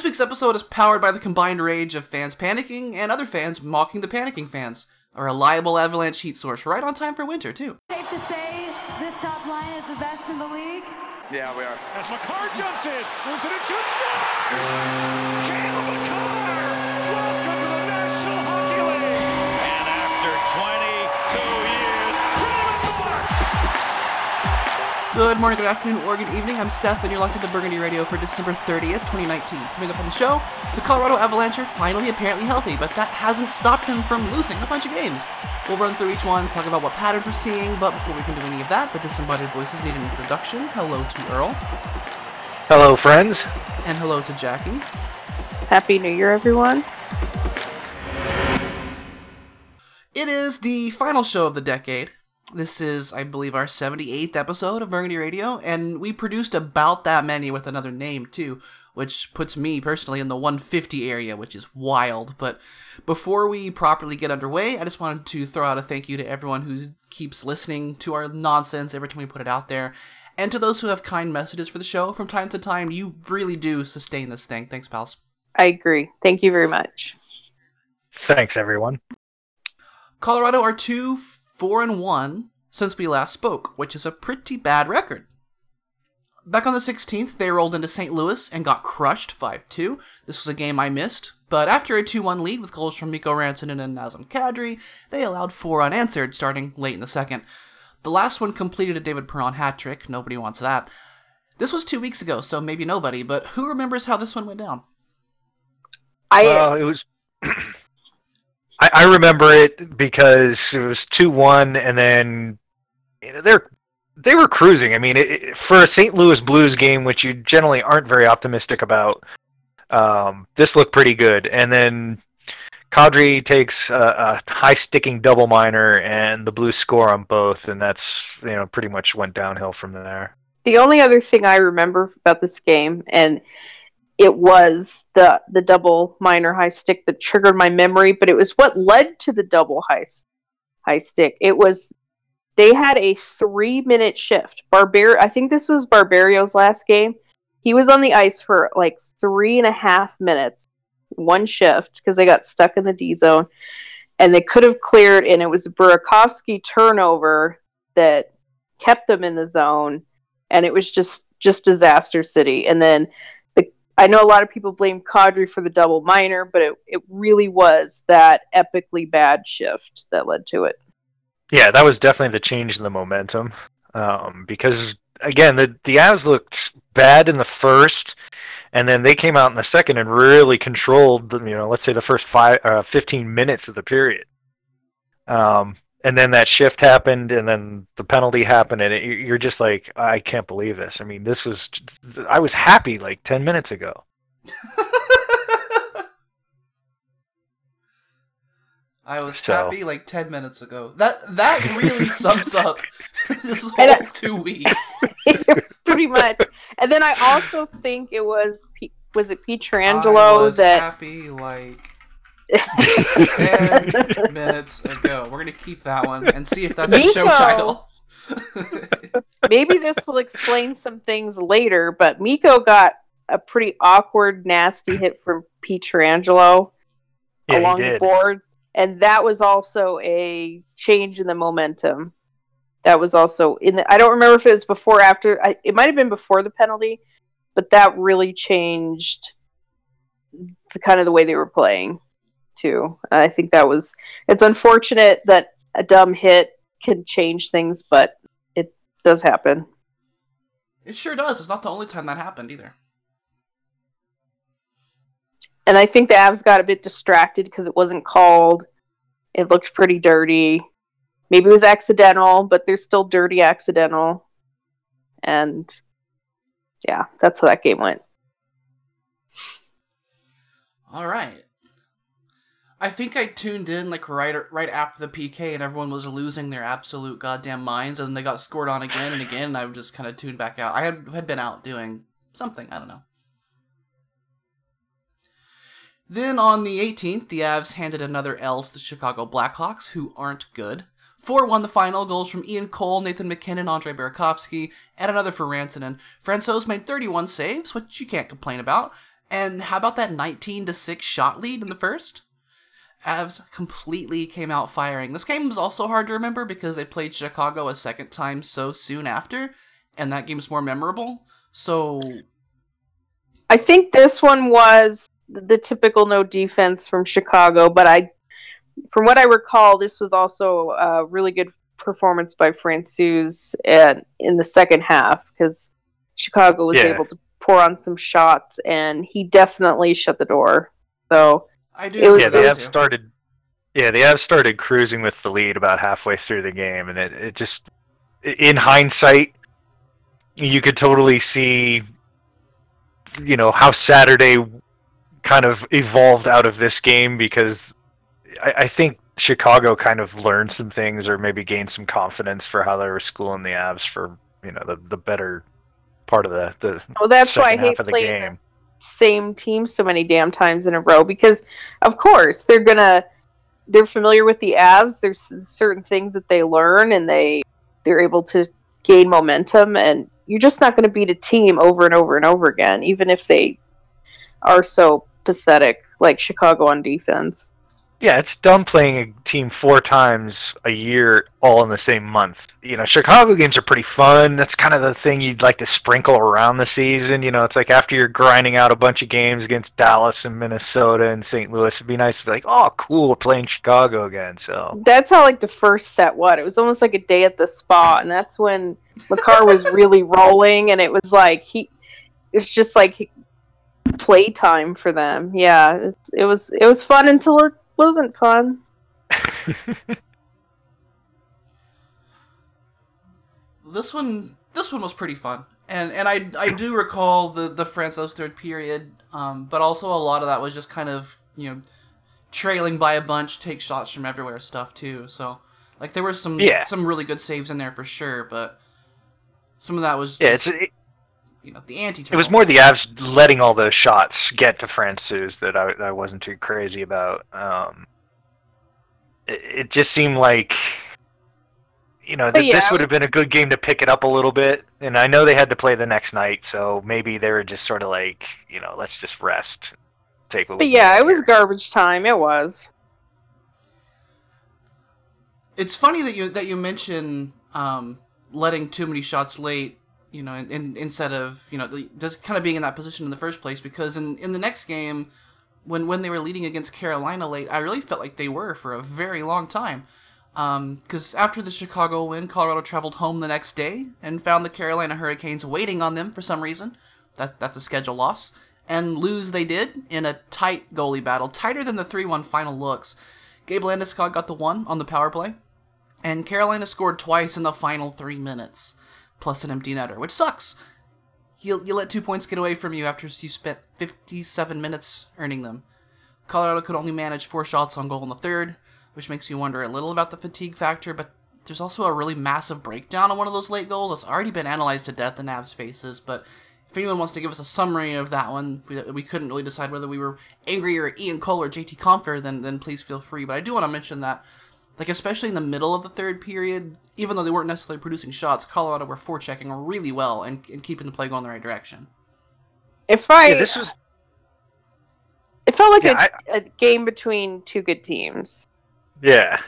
This week's episode is powered by the combined rage of fans panicking and other fans mocking the panicking fans. A reliable Avalanche heat source right on time for winter, too. Safe to say this top line is the best in the league. Yeah, we are. As Makar jumps in, moves it and shoots. Cale Good morning, good afternoon, or good evening. I'm Steph, and you're locked into Burgundy Radio for December 30th, 2019. Coming up on the show, the Colorado Avalanche are finally apparently healthy, but that hasn't stopped him from losing a bunch of games. We'll run through each one, talk about what patterns we're seeing, but before we can do any of that, the disembodied voices need an introduction. Hello to Earl, Hello, friends. and hello to Jackie. Happy New Year, everyone. It is the final show of the decade. This is, I believe, our 78th episode of Burgundy Radio, and we produced about that many with another name, too, which puts me personally in the 150 area, which is wild. But before we properly get underway, I just wanted to throw out a thank you to everyone who keeps listening to our nonsense every time we put it out there, and to those who have kind messages for the show from time to time. You really do sustain this thing. Thanks, pals. I agree. Thank you very much. Thanks, everyone. Colorado are two, four, and one since we last spoke, which is a pretty bad record. Back on the 16th, they rolled into St. Louis and got crushed 5 2. This was a game I missed, but after a 2 1 lead with goals from Mikko Rantanen and Nazem Kadri, they allowed four unanswered starting late in the second. The last one completed a David Perron hat trick, nobody wants that. This was two weeks ago, so maybe nobody, but who remembers how this one went down? I Well, it was. I, I remember it because it was two one, and then you know, they're they were cruising. I mean, it, it, for a St. Louis Blues game, which you generally aren't very optimistic about, um, this looked pretty good. And then Kadri takes a, a high sticking double minor, and the Blues score on both, and that's you know pretty much went downhill from there. the only other thing I remember about this game, and it was the the double minor high stick that triggered my memory, but it was what led to the double high high stick. It was they had a three minute shift. Barbar, I think this was Barberio's last game. He was on the ice for like three and a half minutes, one shift because they got stuck in the D zone, and they could have cleared. And it was Burakovsky turnover that kept them in the zone and it was just just disaster city. And then the I know a lot of people blame Kadri for the double minor, but it, it really was that epically bad shift that led to it. Yeah, that was definitely the change in the momentum. Um, because again, the the Avs looked bad in the first, and then they came out in the second and really controlled. You know, let's say the first five, uh, fifteen minutes of the period. Um, and then that shift happened, and then the penalty happened, and it, you're just like, I can't believe this. I mean, this was. I was happy like ten minutes ago. I was So- happy like ten minutes ago. That that really sums up this whole And I- two weeks. Pretty much. And then I also think it was P- was it I was that happy like ten minutes ago. We're gonna keep that one and see if that's a show title. maybe this will explain some things later, but Mikko got a pretty awkward, nasty hit from Pietrangelo Yeah, along the boards, and that was also a change in the momentum. That was also in the. I don't remember if it was before or after. I, it might have been before the penalty, but that really changed the kind of the way they were playing too. I think that was. It's unfortunate that a dumb hit can change things, but it does happen. it sure does. It's not the only time that happened either. and I think the Avs got a bit distracted because it wasn't called. It looked pretty dirty. Maybe it was accidental, but they're still dirty accidental. And yeah, that's how that game went. All right. I think I tuned in like right right after the PK and everyone was losing their absolute goddamn minds and then they got scored on again and again and I just kind of tuned back out. I had had been out doing something, I don't know. Then on the 18th, the Avs handed another L to the Chicago Blackhawks, who aren't good. 4 won the final, goals from Ian Cole, Nathan MacKinnon, Andre Burakovsky, and another for Rantanen. Francouz made 31 saves, which you can't complain about, And how about that 19 to 6 shot lead in the first? Avs completely came out firing. This game was also hard to remember because they played Chicago a second time so soon after, and that game's more memorable. So I think this one was the the typical no defense from Chicago, but I, from what I recall, this was also a really good performance by Francouz and in the second half because Chicago was Yeah. able to pour on some shots, and he definitely shut the door. So I do. Yeah, they have started. Yeah, they have started cruising with the lead about halfway through the game, and it, it just, in hindsight, you could totally see, you know, how Saturday kind of evolved out of this game because I, I think Chicago kind of learned some things or maybe gained some confidence for how they were schooling the Avs for you know the the better part of the the well, that's why I second hate of the playing the game. Same team so many damn times in a row because of course they're gonna they're familiar with the avs. there's certain things that they learn and they they're able to gain momentum and you're just not going to beat a team over and over and over again even if they are so pathetic like chicago on defense Yeah, it's dumb playing a team four times a year all in the same month. You know, Chicago games are pretty fun. That's kind of the thing you'd like to sprinkle around the season. You know, it's like after you're grinding out a bunch of games against Dallas and Minnesota and St. Louis, it'd be nice to be like, oh, cool, we're playing Chicago again. So, that's how like the first set what it was almost like a day at the spa and that's when Makar was really rolling and it was like he it was just like playtime for them yeah it, it was it was fun until it wasn't fun. This one this one was pretty fun. And and i i do recall the the franco's third period um but also a lot of that was just kind of you know trailing by a bunch take shots from everywhere stuff too. So like there were some Yeah. some really good saves in there for sure but some of that was yeah, it's it, you know the anti it was more the Avs letting all those shots get to Francouz that I, I wasn't too crazy about. Um, it, it just seemed like, you know, But that yeah, this would have been a good game to pick it up a little bit. And I know they had to play the next night, so maybe they were just sort of like, you know, let's just rest, take what but yeah can it was here. garbage time it was it's funny that you that you mention um, letting too many shots late, you know, in, instead of you know just kind of being in that position in the first place. Because in in the next game, when when they were leading against Carolina late, I really felt like they were for a very long time. Um, because after the Chicago win, Colorado traveled home the next day and found the Carolina Hurricanes waiting on them for some reason. That that's a schedule loss. And lose they did in a tight goalie battle, tighter than the 3 1 final looks. Gabe Landeskog got the one on the power play, and Carolina scored twice in the final three minutes, plus an empty netter, which sucks. You, you let two points get away from you after you spent 57 minutes earning them. Colorado could only manage four shots on goal in the third, which makes you wonder a little about the fatigue factor, but there's also a really massive breakdown on one of those late goals. It's already been analyzed to death in Avs faces, but if anyone wants to give us a summary of that one, we, we couldn't really decide whether we were angrier at Ian Cole or JT Compher, then, then please feel free. But I do want to mention that, like, especially in the middle of the third period, even though they weren't necessarily producing shots, Colorado were forechecking really well and, and keeping the play going in the right direction. if i Yeah, this was it felt like Yeah, a, a game between two good teams Yeah.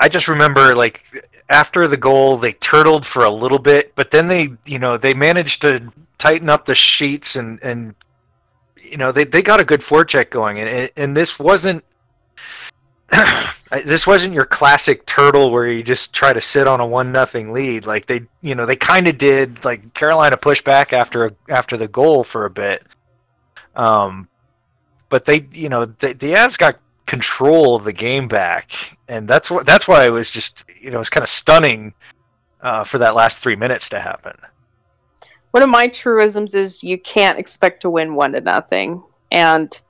I just remember like after the goal they turtled for a little bit, but then they you know, they managed to tighten up the sheets and and you know, they they got a good forecheck going and and- and this wasn't this wasn't your classic turtle where you just try to sit on a one nothing lead. Like they you know they kind of did like Carolina pushed back after after the goal for a bit. Um but they you know the, the Avs got control of the game back, and that's what that's why it was just you know it was kind of stunning uh, for that last three minutes to happen. one of my truisms is you can't expect to win one to nothing. And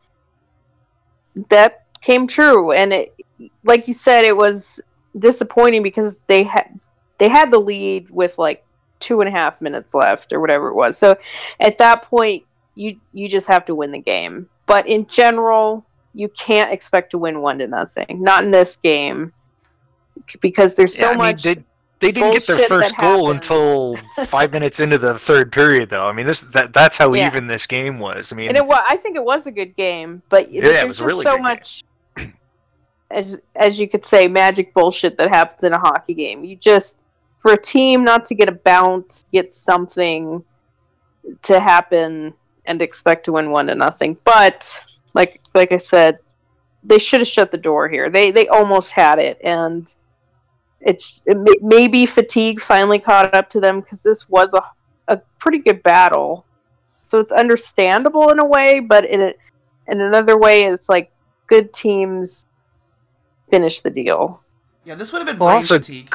that came true and it like you said it was disappointing because they had they had the lead with like two and a half minutes left or whatever it was so at that point you you just have to win the game but in general you can't expect to win one to nothing not in this game because there's so Yeah, I mean, much they They didn't get their first goal until five minutes into the third period, though. I mean, this that that's how Yeah. even this game was. I mean, and it was, I think it was a good game, but Yeah, there's it was just really so much, as as you could say, magic bullshit that happens in a hockey game. You just for a team not to get a bounce, get something to happen, and expect to win one to nothing. But like like I said, they should have shut the door here. They they almost had it, and it's it may, maybe fatigue finally caught up to them because this was a a pretty good battle. So it's understandable in a way, but in a, in another way, it's like good teams finish the deal. Yeah, this would have been Well, brain also- fatigue.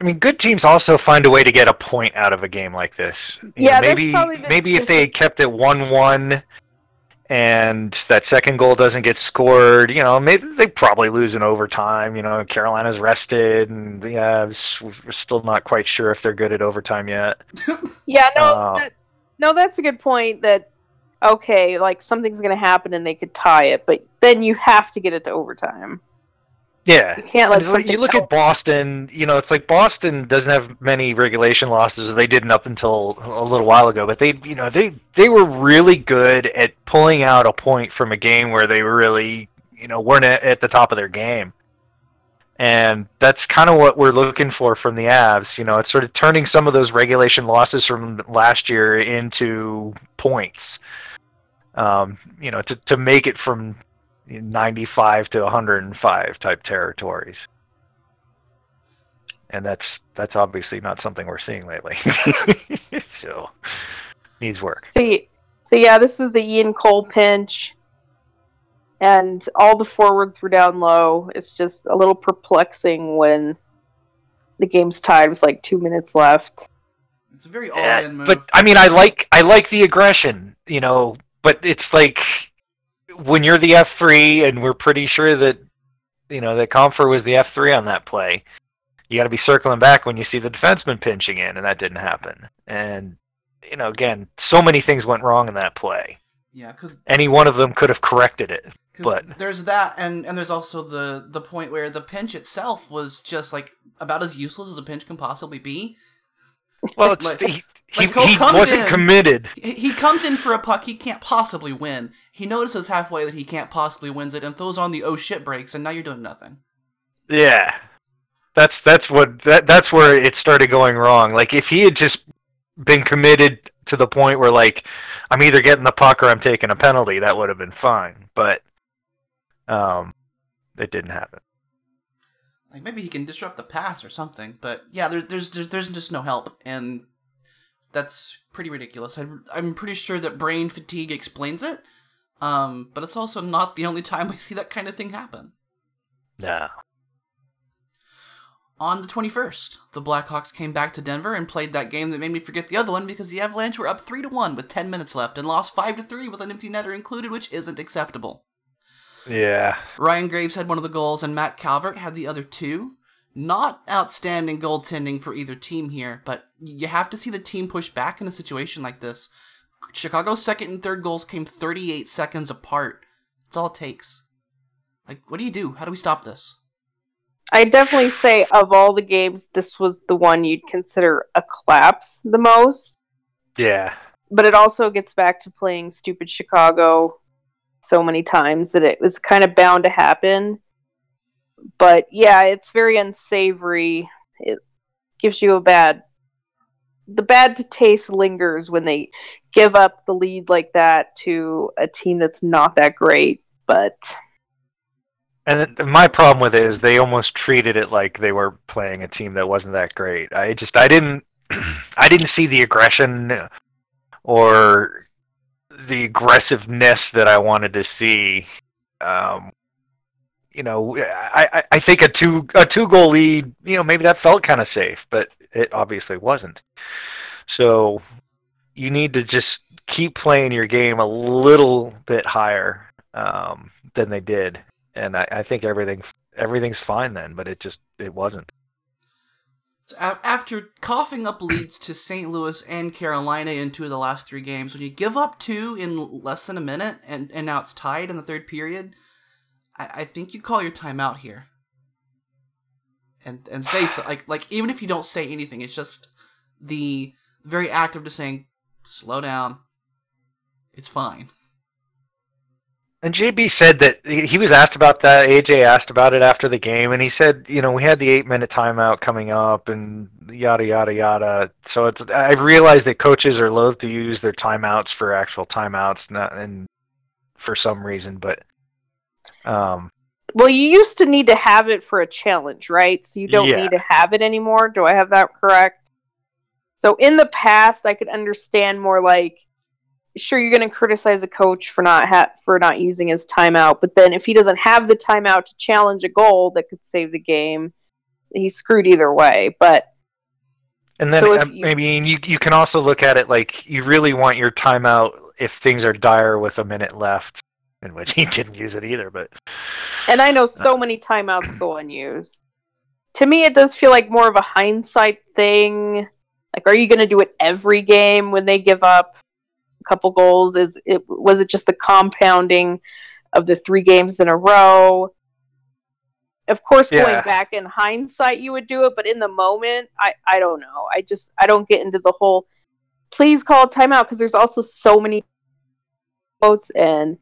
I mean, good teams also find a way to get a point out of a game like this. You Yeah, know, maybe probably maybe if they had kept it one-one, and that second goal doesn't get scored, you know, maybe they probably lose in overtime. You know, Carolina's rested, and yeah, it's- we're still not quite sure if they're good at overtime yet. Yeah, no, Uh, that, no, that's a good point. That okay, like something's gonna happen and they could tie it, but then you have to get it to overtime. Yeah, You can't let like, you look at Boston. You know, it's like Boston doesn't have many regulation losses. They didn't up until a little while ago, but they, you know, they they were really good at pulling out a point from a game where they really, you know, weren't at, at the top of their game. And that's kind of what we're looking for from the Avs. You know, it's sort of turning some of those regulation losses from last year into points. Um, you know, to to make it from 95 to 105 type territories and that's that's obviously not something we're seeing lately so needs work See, so yeah, this is the Ian Cole pinch, and all the forwards were down low. It's just a little perplexing when the game's tied with like two minutes left. It's a very Yeah, all-in move. but i mean i like i like the aggression you know but it's like when you're the f3 and we're pretty sure that you know that compher was the f3 on that play you got to be circling back when you see the defenseman pinching in and that didn't happen and you know again so many things went wrong in that play yeah, because any one of them could have corrected it But- there's that, and and there's also the the point where the pinch itself was just like about as useless as a pinch can possibly be. Well, it's Like- he, like he, Cole he comes wasn't in- committed. He he comes in for a puck he can't possibly win. He notices halfway that he can't possibly wins it and throws on the oh shit breaks, and now you're doing nothing. Yeah, that's that's what that that's where it started going wrong. Like if he had just been committed to the point where like I'm either getting the puck or I'm taking a penalty, that would have been fine. But um, it didn't happen. Like maybe he can disrupt the pass or something, but yeah, there, there's there's there's just no help, and that's pretty ridiculous. I, I'm pretty sure that brain fatigue explains it, um, but it's also not the only time we see that kind of thing happen. No. On the 21st, the Blackhawks came back to Denver and played that game that made me forget the other one because the Avalanche were up 3 to 1 with 10 minutes left and lost 5 to 3 with an empty netter included, which isn't acceptable. Yeah. Ryan Graves had one of the goals and Matt Calvert had the other two. Not outstanding goaltending for either team here, but you have to see the team push back in a situation like this. Chicago's second and third goals came 38 seconds apart. That's all it takes. Like, what do you do? How do we stop this? I definitely say of all the games, this was the one you'd consider a collapse the most. Yeah. But it also gets back to playing stupid Chicago so many times that it was kind of bound to happen. But yeah, it's very unsavory. It gives you a bad. The bad taste lingers when they give up the lead like that to a team that's not that great. But And my problem with it is they almost treated it like they were playing a team that wasn't that great. I just I didn't I didn't see the aggression or the aggressiveness that I wanted to see. Um, you know, I, I- think a two a two goal lead, you know, maybe that felt kind of safe, but it obviously wasn't. So you need to just keep playing your game a little bit higher um, than they did and I, I think everything everything's fine then, but it just it wasn't. So after coughing up leads to St. Louis and Carolina in two of the last three games, when you give up two in less than a minute and, and now it's tied in the third period, I, I think you call your timeout here. and and say so. Like like even if you don't say anything, it's just the very act of just saying, "Slow down. It's fine." And JB said that he was asked about that. AJ asked about it after the game, and he said, you know, we had the eight minute timeout coming up, and yada yada yada. So it's I've realized that coaches are loath to use their timeouts for actual timeouts, not and for some reason, but um, Well, you used to need to have it for a challenge, right? So you don't Yeah. need to have it anymore. Do I have that correct? So in the past, I could understand more like, sure, you're going to criticize a coach for not ha- for not using his timeout, but then if he doesn't have the timeout to challenge a goal that could save the game, he's screwed either way. But And then So you- I mean, you you can also look at it like you really want your timeout if things are dire with a minute left, in which he didn't use it either. But and I know so many timeouts go unused. To me, it does feel like more of a hindsight thing. Like, are you going to do it every game when they give up a couple goals? Is it was it just the compounding of the three games in a row? Of course, Yeah. going back in hindsight, you would do it, but in the moment, I I don't know. I just I don't get into the whole. Please call a timeout because there's also so many votes and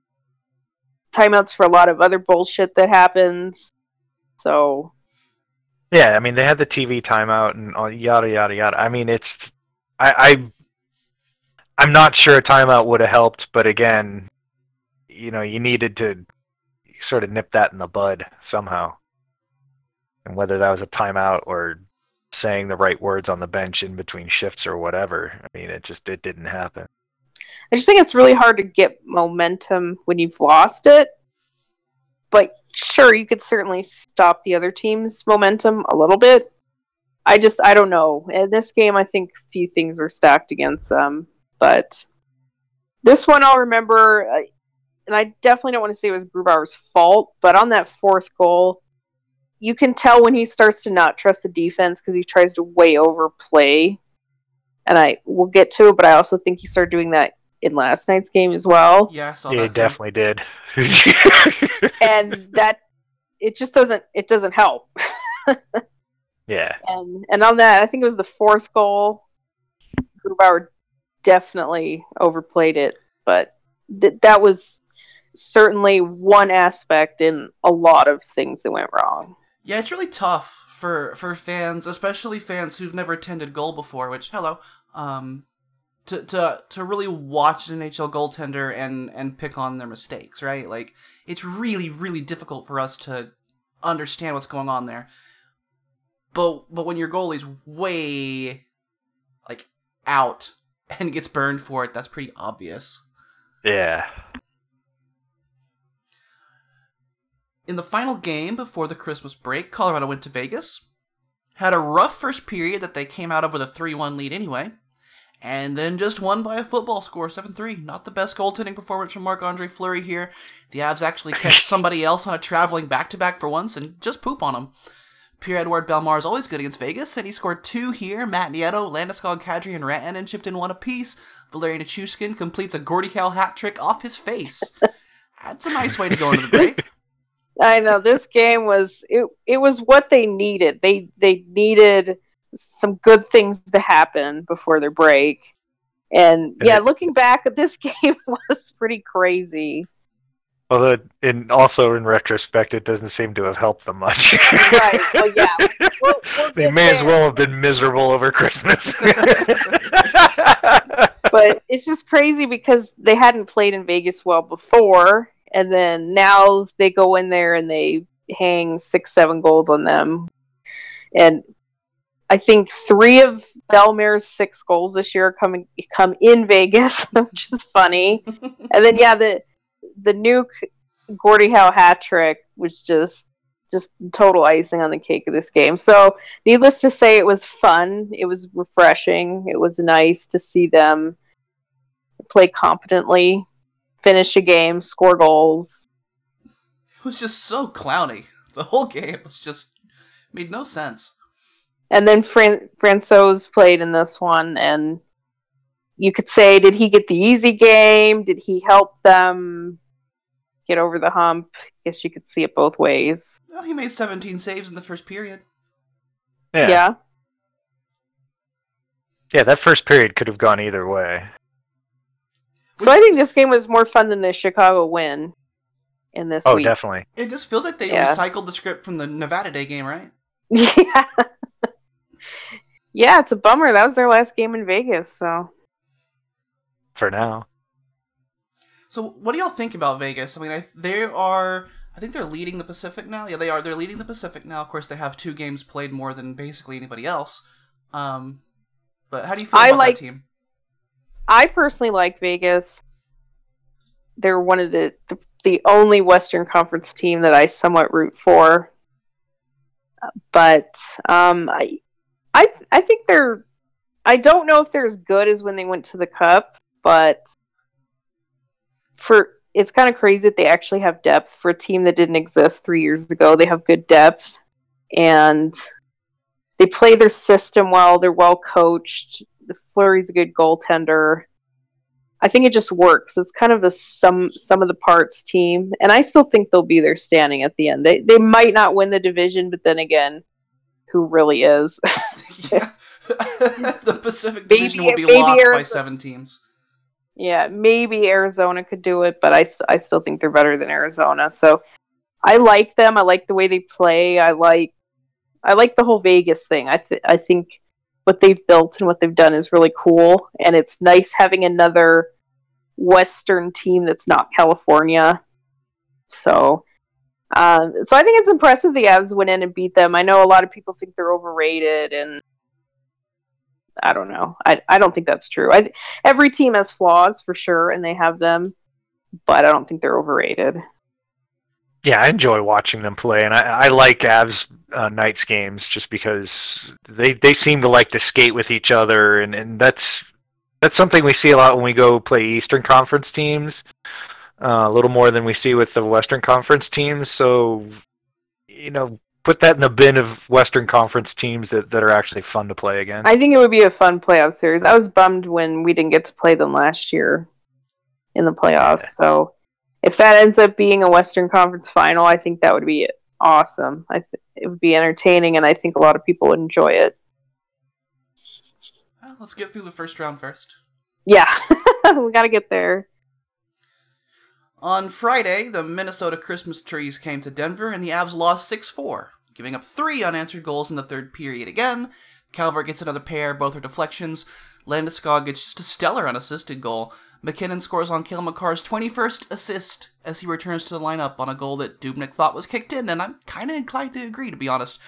timeouts for a lot of other bullshit that happens. So yeah, I mean, they had the TV timeout and all, yada yada yada. I mean, it's I, I I'm not sure a timeout would have helped, but again, you know, you needed to sort of nip that in the bud somehow. And whether that was a timeout or saying the right words on the bench in between shifts or whatever, I mean, it just it didn't happen. I just think it's really hard to get momentum when you've lost it. But sure, you could certainly stop the other team's momentum a little bit. I just I don't know. In this game, I think a few things were stacked against them, but this one I'll remember. And I definitely don't want to say it was Grubauer's fault, but on that fourth goal, you can tell when he starts to not trust the defense because he tries to way overplay. And I will get to it, but I also think he started doing that in last night's game as well. Yeah, I saw Yeah, that. he too. definitely did. and that it just doesn't it doesn't help. yeah. And and on that, I think it was the fourth goal. Grubauer definitely overplayed it, but th- that was certainly one aspect in a lot of things that went wrong. Yeah, it's really tough for for fans, especially fans who've never attended goal before. Which hello, um, to to to really watch an NHL goaltender and and pick on their mistakes, right? Like it's really really difficult for us to understand what's going on there. But but when your goalie's way like out and gets burned for it, that's pretty obvious. Yeah. In the final game before the Christmas break, Colorado went to Vegas. Had a rough first period that they came out of with a 3 1 lead anyway. And then just won by a football score, 7 3. Not the best goaltending performance from Marc Andre Fleury here. The Avs actually catch somebody else on a traveling back to back for once and just poop on them. Pierre Edouard Bellemare is always good against Vegas, and he scored two here. Matt Nieto, Landeskog, Kadri, and Rantanen chipped in one apiece. Valerian Nichushkin completes a Gordie Howe hat trick off his face. That's a nice way to go into the break. I know this game was it. It was what they needed. They they needed some good things to happen before their break. And yeah, looking back at this game was pretty crazy. Although, in also in retrospect, it doesn't seem to have helped them much. Right. Well, yeah. We'll- we'll they may as well have been miserable over Christmas. but it's just crazy because they hadn't played in Vegas well before, and then now they go in there and they hang six, seven goals on them. And I think three of Bellemare's six goals this year coming come in Vegas, which is funny. and then yeah, the the nuke Gordie Howe hat trick was just just total icing on the cake of this game. So needless to say, it was fun. It was refreshing. It was nice to see them play competently, finish a game, score goals. It was just so clowny. The whole game was just made no sense. And then Fran- Francouz played in this one, and you could say, did he get the easy game? Did he help them get over the hump? I guess you could see it both ways. Well, he made 17 saves in the first period. Yeah. yeah. Yeah, that first period could have gone either way. So I think this game was more fun than the Chicago win in this Oh, week. definitely. It just feels like they Yeah. recycled the script from the Nevada Day game, right? Yeah. Yeah, it's a bummer. That was their last game in Vegas, so For now. So, what do y'all think about Vegas? I mean, I, they are. I think they're leading the Pacific now. Yeah, they are. They're leading the Pacific now. Of course, they have two games played more than basically anybody else. Um, but how do you feel I about like- that team? I personally like Vegas. They're one of the, the the only Western Conference team that I somewhat root for. But um, I I think they're. I don't know if they're as good as when they went to the Cup, but for it's kind of crazy that they actually have depth for a team that didn't exist three years ago. They have good depth, and they play their system well. They're well coached. The Fleury's a good goaltender. I think it just works. It's kind of a some some of the parts team, and I still think they'll be there standing at the end. They they might not win the division, but then again, who really is? yeah. the Pacific Maybe- Division will be maybe lost by seven teams. yeah, maybe Arizona could do it, but I, I still think they're better than Arizona. So I like them. I like the way they play. I like I like the whole Vegas thing. I th- I think what they've built and what they've done is really cool, and it's nice having another Western team that's not California. So. Um, so I think it's impressive the Avs went in and beat them. I know a lot of people think they're overrated, and I don't know. I I don't think that's true. I every team has flaws for sure, and they have them, but I don't think they're overrated. Yeah, I enjoy watching them play, and I, I like Avs uh, Knights games just because they, they seem to like to skate with each other, and, and that's that's something we see a lot when we go play Eastern Conference teams, uh, a little more than we see with the Western Conference teams. So, you know, put that in the bin of Western Conference teams that, that are actually fun to play against. I think it would be a fun playoff series. I was bummed when we didn't get to play them last year in the playoffs. So if that ends up being a Western Conference final, I think that would be awesome. I th- it would be entertaining, and I think a lot of people would enjoy it. Well, let's get through the first round first. Yeah, we got to get there. On Friday, the Minnesota Christmas trees came to Denver, and the Avs lost 6 4, giving up three unanswered goals in the third period again. Calvert gets another pair, both are deflections. Landeskog gets just a stellar unassisted goal. MacKinnon scores on Cale Makar's 21st assist as he returns to the lineup on a goal that Dubnyk thought was kicked in, and I'm kind of inclined to agree, to be honest.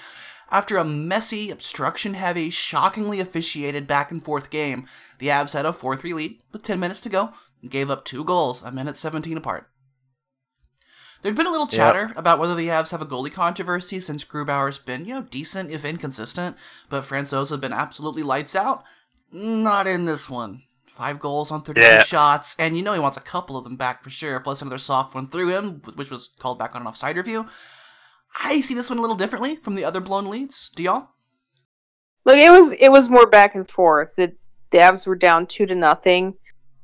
After a messy, obstruction heavy, shockingly officiated back and forth game, the Avs had a 4 3 lead with 10 minutes to go gave up two goals, a minute 17 apart. There'd been a little chatter about whether the Avs have a goalie controversy since Grubauer's been, you know, decent if inconsistent, but Francouz have been absolutely lights out. Not in this one. Five goals on 32 Yeah. shots, and you know he wants a couple of them back for sure, plus another soft one through him, which was called back on an offside review. I see this one a little differently from the other blown leads. Do y'all? Look, it was it was more back and forth. The Davs were down two to nothing,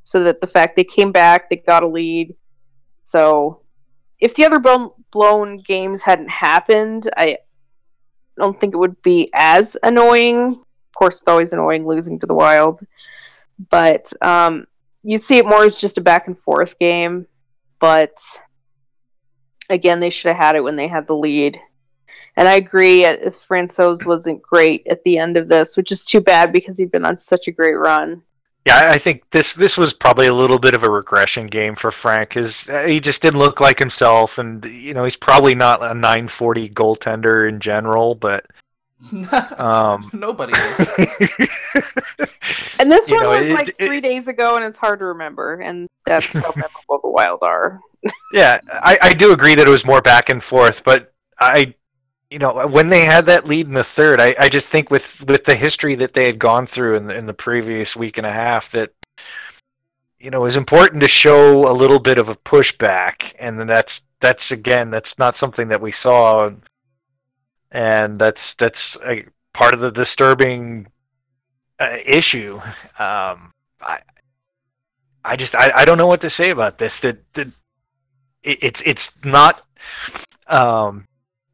so that the fact they came back, they got a lead. So, if the other blown, blown games hadn't happened, I don't think it would be as annoying. Of course, it's always annoying losing to the Wild, but um, you see it more as just a back and forth game. But again, they should have had it when they had the lead. And I agree, uh, Francouz wasn't great at the end of this, which is too bad because he'd been on such a great run. Yeah, I- I think this this was probably a little bit of a regression game for Frank because he just didn't look like himself, and you know he's probably not a 940 goaltender in general, but um, Nobody is. And this You one know, was it- like it- three days ago, and it's hard to remember. And that's how memorable the Wild are. yeah, I, I do agree that it was more back and forth, but I, you know, when they had that lead in the third, I, I just think with with the history that they had gone through in the, in the previous week and a half that. You know, it was important to show a little bit of a pushback, and then that's that's again that's not something that we saw, and that's that's a part of the disturbing uh, issue. Um, I I just I, I don't know what to say about this. That that it, it's it's not um,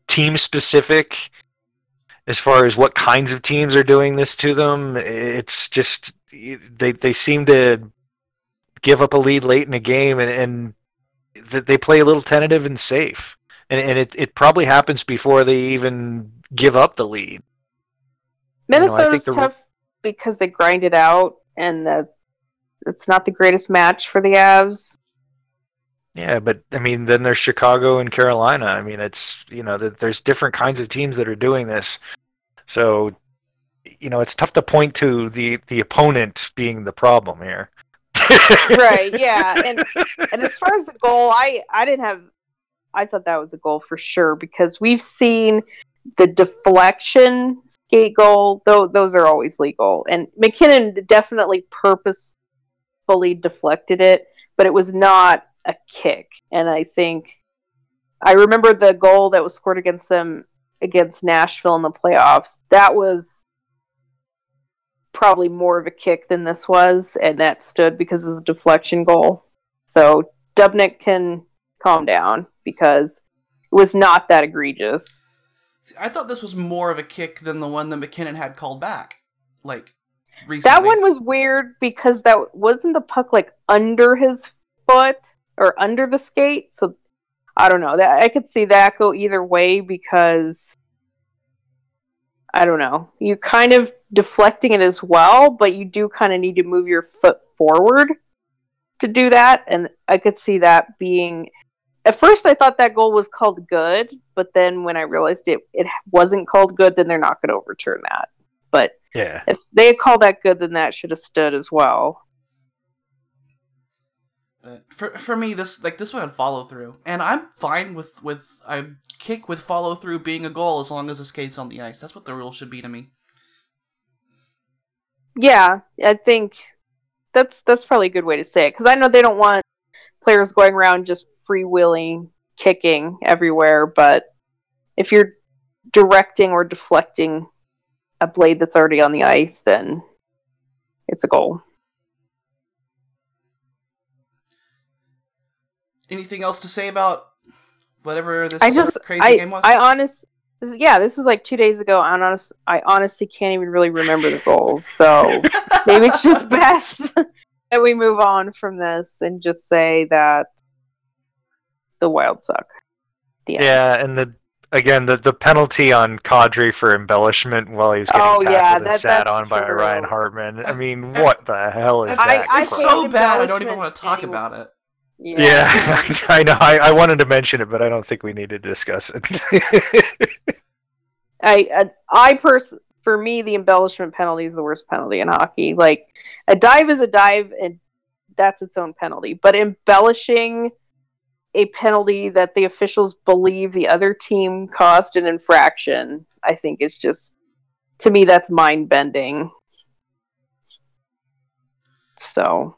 team specific. as far as what kinds of teams are doing this to them, it's just they they seem to give up a lead late in a game and, and that they play a little tentative and safe. And, and it, it probably happens before they even give up the lead. Minnesota's You know, tough because they grind it out, and that it's not the greatest match for the Avs. Yeah, but I mean, then there's Chicago and Carolina. I mean, it's you know, there's different kinds of teams that are doing this. So, you know, it's tough to point to the the opponent being the problem here. right yeah and and as far as the goal i i didn't have i thought that was a goal for sure because we've seen the deflection skate goal though those are always legal and mackinnon definitely purposefully deflected it but it was not a kick and i think i remember the goal that was scored against them against nashville in the playoffs that was probably more of a kick than this was, and that stood because it was a deflection goal. So Dubnyk can calm down because it was not that egregious. See, I thought this was more of a kick than the one that MacKinnon had called back, like recently. That one was weird because that wasn't the puck like under his foot or under the skate. So I don't know. That I could see that go either way because I don't know. You're kind of deflecting it as well, but you do kind of need to move your foot forward to do that. And I could see that being. At first, I thought that goal was called good, but then when I realized it, it wasn't called good, then they're not going to overturn that. But yeah. if they had called that good, then that should have stood as well. But for for me, this like this one had follow through, and I'm fine with with a kick with follow through being a goal as long as the skate's on the ice. That's what the rule should be to me. Yeah, I think that's that's probably a good way to say it because I know they don't want players going around just freewheeling, kicking everywhere. But if you're directing or deflecting a blade that's already on the ice, then it's a goal. Anything else to say about whatever this I just crazy I game was? I honest this is, yeah this was like two days ago. I honest I honestly can't even really remember the goals. So maybe it's just best that we move on from this and just say that the Wild suck. The end. Yeah, and the again the, the penalty on Kadri for embellishment while he was getting Oh, tackled yeah, and that- sat that's on by true. Ryan Hartman. I mean, what the hell is I- that? I it's so bad. I don't even want to talk anymore. about it. Yeah, I know. I, I wanted to mention it, but I don't think we need to discuss it. I I, I pers- for me the embellishment penalty is the worst penalty in hockey. Like a dive is a dive and that's its own penalty. But embellishing a penalty that the officials believe the other team caused an infraction, I think is just to me that's mind bending. So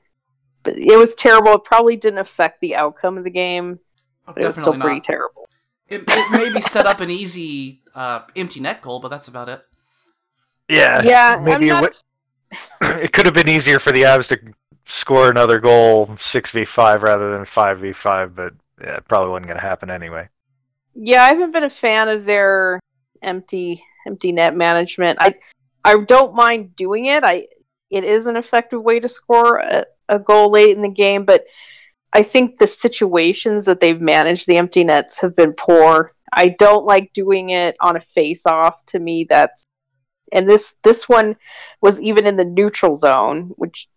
it was terrible. It probably didn't affect the outcome of the game. Oh, But it was still definitely pretty terrible. It, it maybe set up an easy uh, empty net goal, but that's about it. yeah, Yeah, I'm maybe it, not- it could have been easier for the Avs to score another goal six v five rather than five v five, but yeah, it probably wasn't going to happen anyway. Yeah, I haven't been a fan of their empty empty net management. I I don't mind doing it. I it is an effective way to score a, a goal late in the game, but I think the situations that they've managed the empty nets have been poor. I don't like doing it on a face off. To me, that's and this this one was even in the neutral zone, which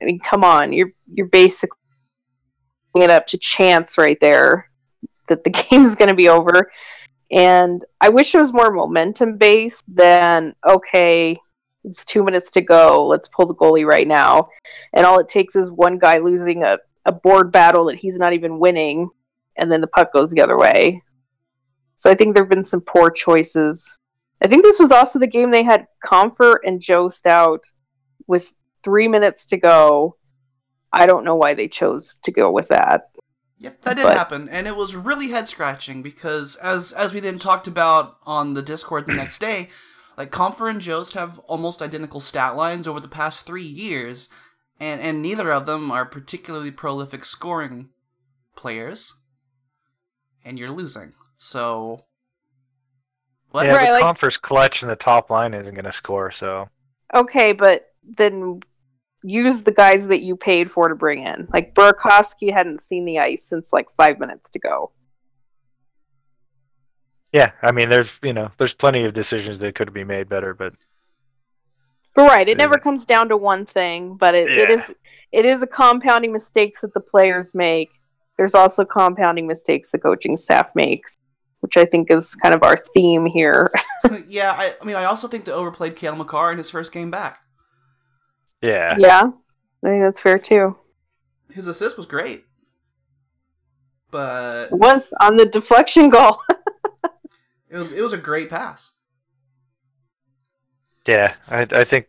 I mean, come on, you're you're basically it up to chance right there that the game's going to be over. And I wish it was more momentum based than, okay, it's two minutes to go. Let's pull the goalie right now. And all it takes is one guy losing a, a board battle that he's not even winning. And then the puck goes the other way. So I think there have been some poor choices. I think this was also the game they had Compher and Jost out with three minutes to go. I don't know why they chose to go with that. Yep, that did But- happen, and it was really head scratching because as as we then talked about on the Discord the next day, like Compher and Jost have almost identical stat lines over the past three years, and and neither of them are particularly prolific scoring players, and you're losing. So What? Yeah, Right, the like- Compher's clutch and the top line isn't going to score, so Okay, but then use the guys that you paid for to bring in. Like Burakovsky hadn't seen the ice since like five minutes to go. Yeah. I mean, there's you know, there's plenty of decisions that could be made better, but But right, it Yeah. never comes down to one thing, but it, it Yeah. is it is a compounding mistakes that the players make. There's also compounding mistakes the coaching staff makes, which I think is kind of our theme here. yeah, I, I mean, I also think they overplayed Cale Makar in his first game back. yeah, yeah, I think that's fair too. His assist was great, but It was on the deflection goal. it was it was a great pass. yeah. I I think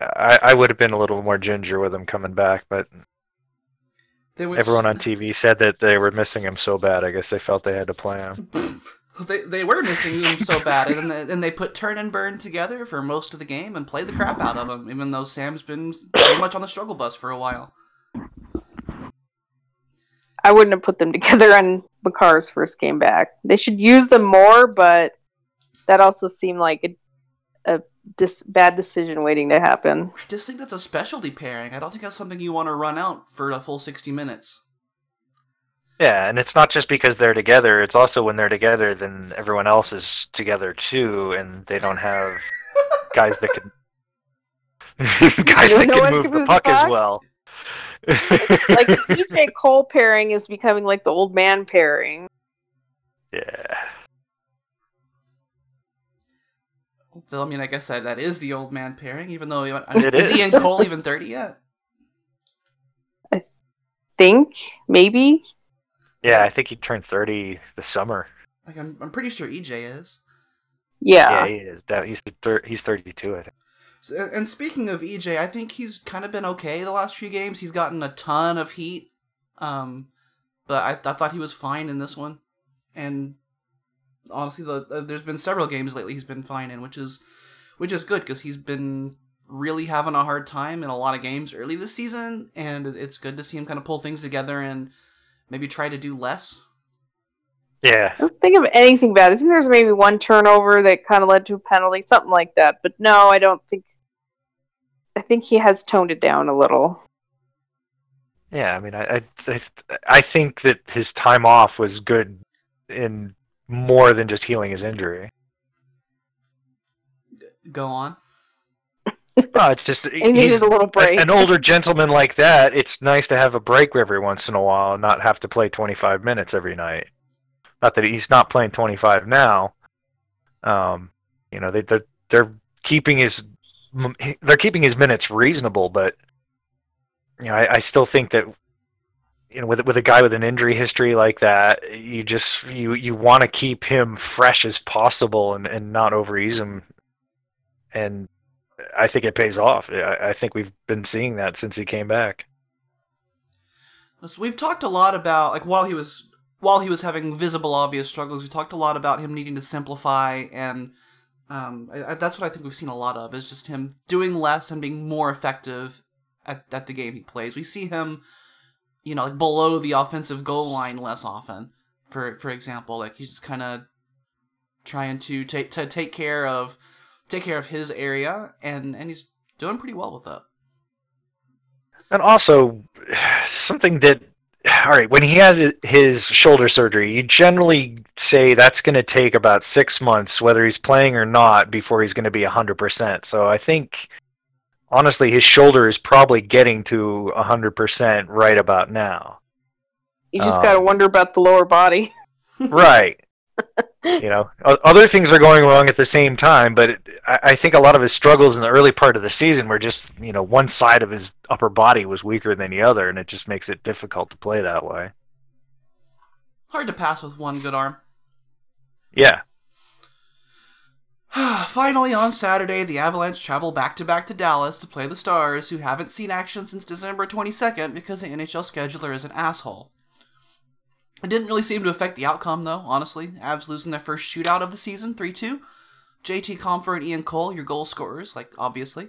I I would have been a little more ginger with him coming back, but They everyone on TV said that they were missing him so bad. I guess they felt they had to play him. they they were missing him so bad, and then and they put Turn and Burn together for most of the game and played the crap out of him, even though Sam's been pretty much on the struggle bus for a while. I wouldn't have put them together on Makar's first game back. They should use them more, but that also seemed like a, a dis- bad decision waiting to happen. I just think that's a specialty pairing. I don't think that's something you want to run out for a full sixty minutes. Yeah, and it's not just because they're together. It's also when they're together, then everyone else is together too, and they don't have guys that can guys No that one can can move the move the puck as well. Like the EJ Cole pairing is becoming like the old man pairing. yeah, So I mean, I guess that that is the old man pairing, even though uh, It is is. Ian Cole even thirty yet? I think maybe. yeah. I think he turned thirty this summer. Like I'm I'm pretty sure EJ is. Yeah. Yeah, he is. That- He's thir- he's thirty-two. I think. So, and speaking of EJ, I think he's kind of been okay the last few games. He's gotten a ton of heat, um, but I, I thought he was fine in this one. And honestly, the, uh, there's been several games lately he's been fine in, which is which is good because he's been really having a hard time in a lot of games early this season, and it's good to see him kind of pull things together and maybe try to do less. Yeah, I don't think of anything bad. I think there's maybe one turnover that kind of led to a penalty, something like that. But no, I don't think. I think he has toned it down a little. yeah. I mean, I, I I I think that his time off was good in more than just healing his injury. Go on. No, it's just He needed a little a- break. an older gentleman like that. It's nice to have a break every once in a while, and not have to play 25 minutes every night. Not that he's not playing 25 now. Um, you know, they they're, they're keeping his they're keeping his minutes reasonable, but you know, I, I still think that you know, with with a guy with an injury history like that, you just you you want to keep him fresh as possible and and not overuse him. And I think it pays off. I, I think we've been seeing that since he came back. So we've talked a lot about like while he was while he was having visible obvious struggles we talked a lot about him needing to simplify and um, I, I, that's what i think we've seen a lot of is just him doing less and being more effective at, at the game he plays. We see him you know like below the offensive goal line less often for for example. Like he's just kind of trying to take to take care of take care of his area and and he's doing pretty well with that. And also, something that, all right, when he has his shoulder surgery, you generally say that's going to take about six months, whether he's playing or not, before he's going to be 100%. So I think, honestly, his shoulder is probably getting to 100% right about now. You just Um, got to wonder about the lower body. right. you know, other things are going wrong at the same time, but it, I, I think a lot of his struggles in the early part of the season were just, you know, one side of his upper body was weaker than the other, and it just makes it difficult to play that way. hard to pass with one good arm Yeah. Finally, on Saturday, the Avalanche travel back to back to Dallas to play the Stars, who haven't seen action since December 22nd because the NHL scheduler is an asshole. It didn't really seem to affect the outcome, though, honestly. Avs losing their first shootout of the season, 3 2. JT Compher and Ian Cole, your goal scorers, like, obviously.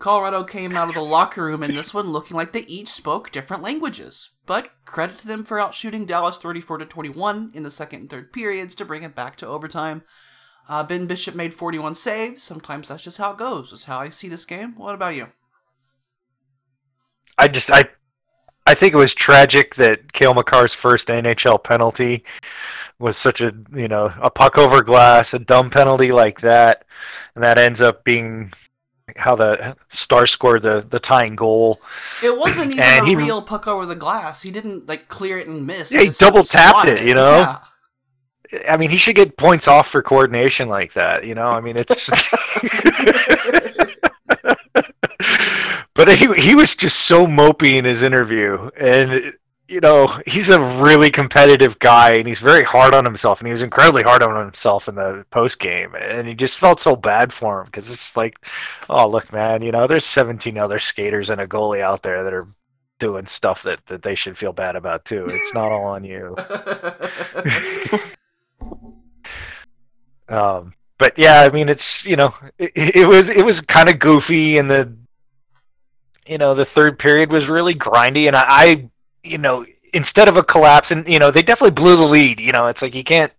Colorado came out of the locker room in this one looking like they each spoke different languages, but credit to them for outshooting Dallas 34 to 21 in the second and third periods to bring it back to overtime. Uh, ben Bishop made 41 saves. Sometimes that's just how it goes. That's how I see this game. What about you? I just I I think it was tragic that Cale Makar's first NHL penalty was such a you know a puck over glass, a dumb penalty like that, and that ends up being how the Star scored the the tying goal. It wasn't even And a he- real puck over the glass. He didn't like clear it and miss. Yeah, he double tapped swatted it, you know? Yeah. I mean, he should get points off for coordination like that. You know, I mean, it's. but he he was just so mopey in his interview, and you know he's a really competitive guy, and he's very hard on himself, and he was incredibly hard on himself in the post game, and he just felt so bad for him because it's like, oh look, man, you know, there's 17 other skaters and a goalie out there that are doing stuff that that they should feel bad about too. It's not all on you. Um, but yeah, I mean, it's you know, it, it was it was kind of goofy, and the you know the third period was really grindy, and I, I you know instead of a collapse, and you know they definitely blew the lead. You know, it's like you can't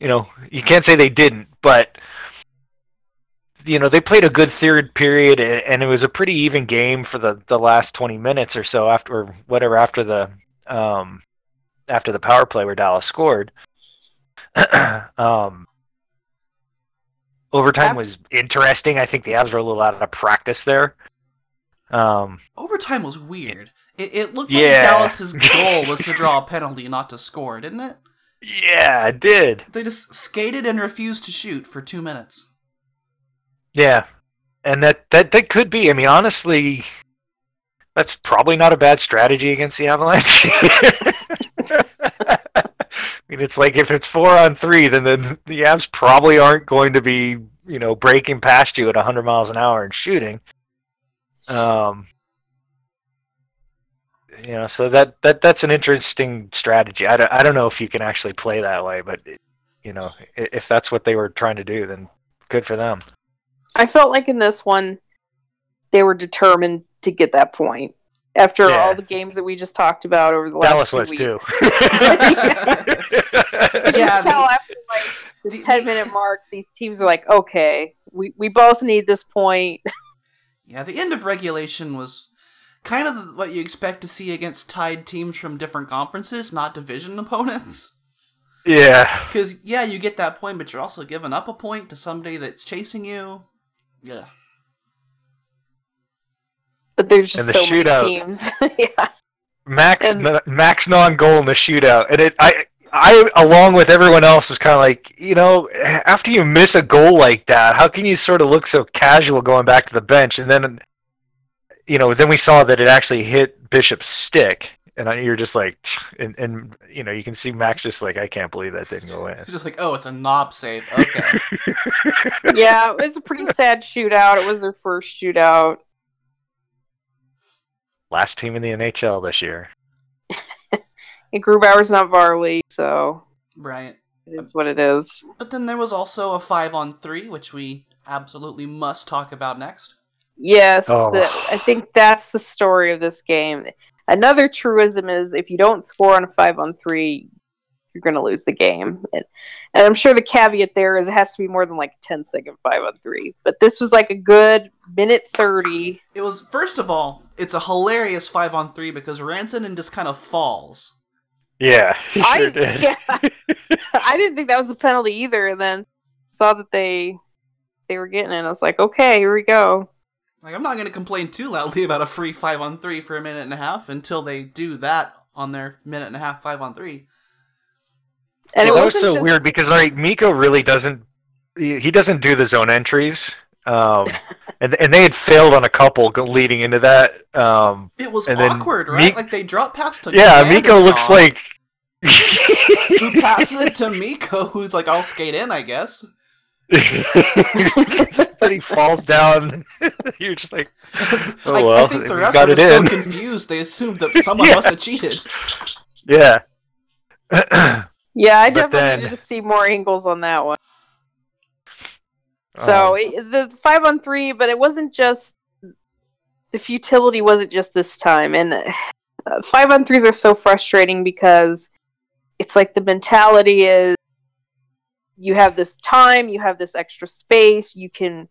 you know you can't say they didn't, but you know they played a good third period, and it was a pretty even game for the the last twenty minutes or so after or whatever after the um after the power play where Dallas scored. um, overtime was interesting. I think the Avs were a little out of practice there. Um, Overtime was weird. It, it looked like Yeah. Dallas's goal was to draw a penalty, not to score, didn't it? yeah, it did. They just skated and refused to shoot for two minutes. Yeah, and that that that could be. I mean, honestly, that's probably not a bad strategy against the Avalanche. I mean, it's like if it's four on three, then the the Avs probably aren't going to be you know breaking past you at 100 miles an hour and shooting. Um, you know, so that that that's an interesting strategy. I don't, I don't know if you can actually play that way, but you know, if that's what they were trying to do, then good for them. I felt like in this one, they were determined to get that point after Yeah. all the games that we just talked about over the last Dallas few was weeks. You Yeah, can tell after like the, the- ten minute mark, these teams are like, okay, we, we both need this point. Yeah, the end of regulation was kind of what you expect to see against tied teams from different conferences, not division opponents. yeah. Because, yeah, you get that point, but you're also giving up a point to somebody that's chasing you. Yeah. But there's just the so shootout. many teams. yeah. Max And- n- max non goal in the shootout, and it I I along with everyone else is kind of like you know after you miss a goal like that, how can you sort of look so casual going back to the bench, and then you know then we saw that it actually hit Bishop's stick, and you're just like and and you know you can see Max just like I can't believe that didn't go in. It's just like, oh, it's a knob save. Okay. yeah, it was a pretty sad shootout. It was their first shootout. Last team in the NHL this year. And Grubauer's not Varley, so right. it is what it is. But then there was also a 5 on 3, which we absolutely must talk about next. Yes, Oh. the- I think that's the story of this game. Another truism is if you don't score on a five on three, you're going to lose the game. And, and I'm sure the caveat there is it has to be more than like a 10 second five on three. But this was like a good minute 30. It was, first of all, it's a hilarious 5 on 3 because Rantanen just kind of falls. Yeah, he I, sure did. yeah, I didn't think that was a penalty either. And then saw that they they were getting it. I was like, okay, here we go. Like, I'm not going to complain too loudly about a free 5 on 3 for a minute and a half until they do that on their minute and a half 5 on 3. And Well, it was so just- weird because like Mikko really doesn't he, he doesn't do the zone entries. Um, and and they had failed on a couple leading into that. Um, It was awkward, right? Mi- like, they dropped past to yeah, Mikko looks Landeskog, like Who passes it to Mikko, who's like, I'll skate in, I guess. then he falls down. You're just like, oh Like, well, I think the we refs got were it just so confused they assumed that someone Yeah. must have cheated. yeah. Yeah, I But definitely then- needed to see more angles on that one. So Um, it, the five on three, but it wasn't just the futility. Wasn't just this time, and uh, five on threes are so frustrating because it's like the mentality is you have this time, you have this extra space, you can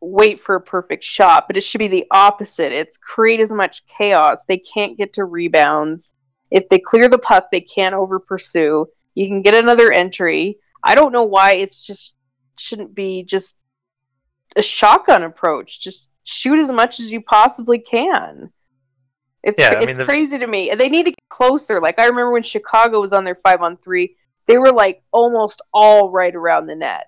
wait for a perfect shot, but it should be the opposite. It's create as much chaos. They can't get to rebounds. If they clear the puck, they can't over pursue. You can get another entry. I don't know why it's just shouldn't be just a shotgun approach. Just shoot as much as you possibly can. It's Yeah, I it's mean, the- crazy to me. They need to get closer. Like I remember when Chicago was on their five on three, they were like almost all right around the net.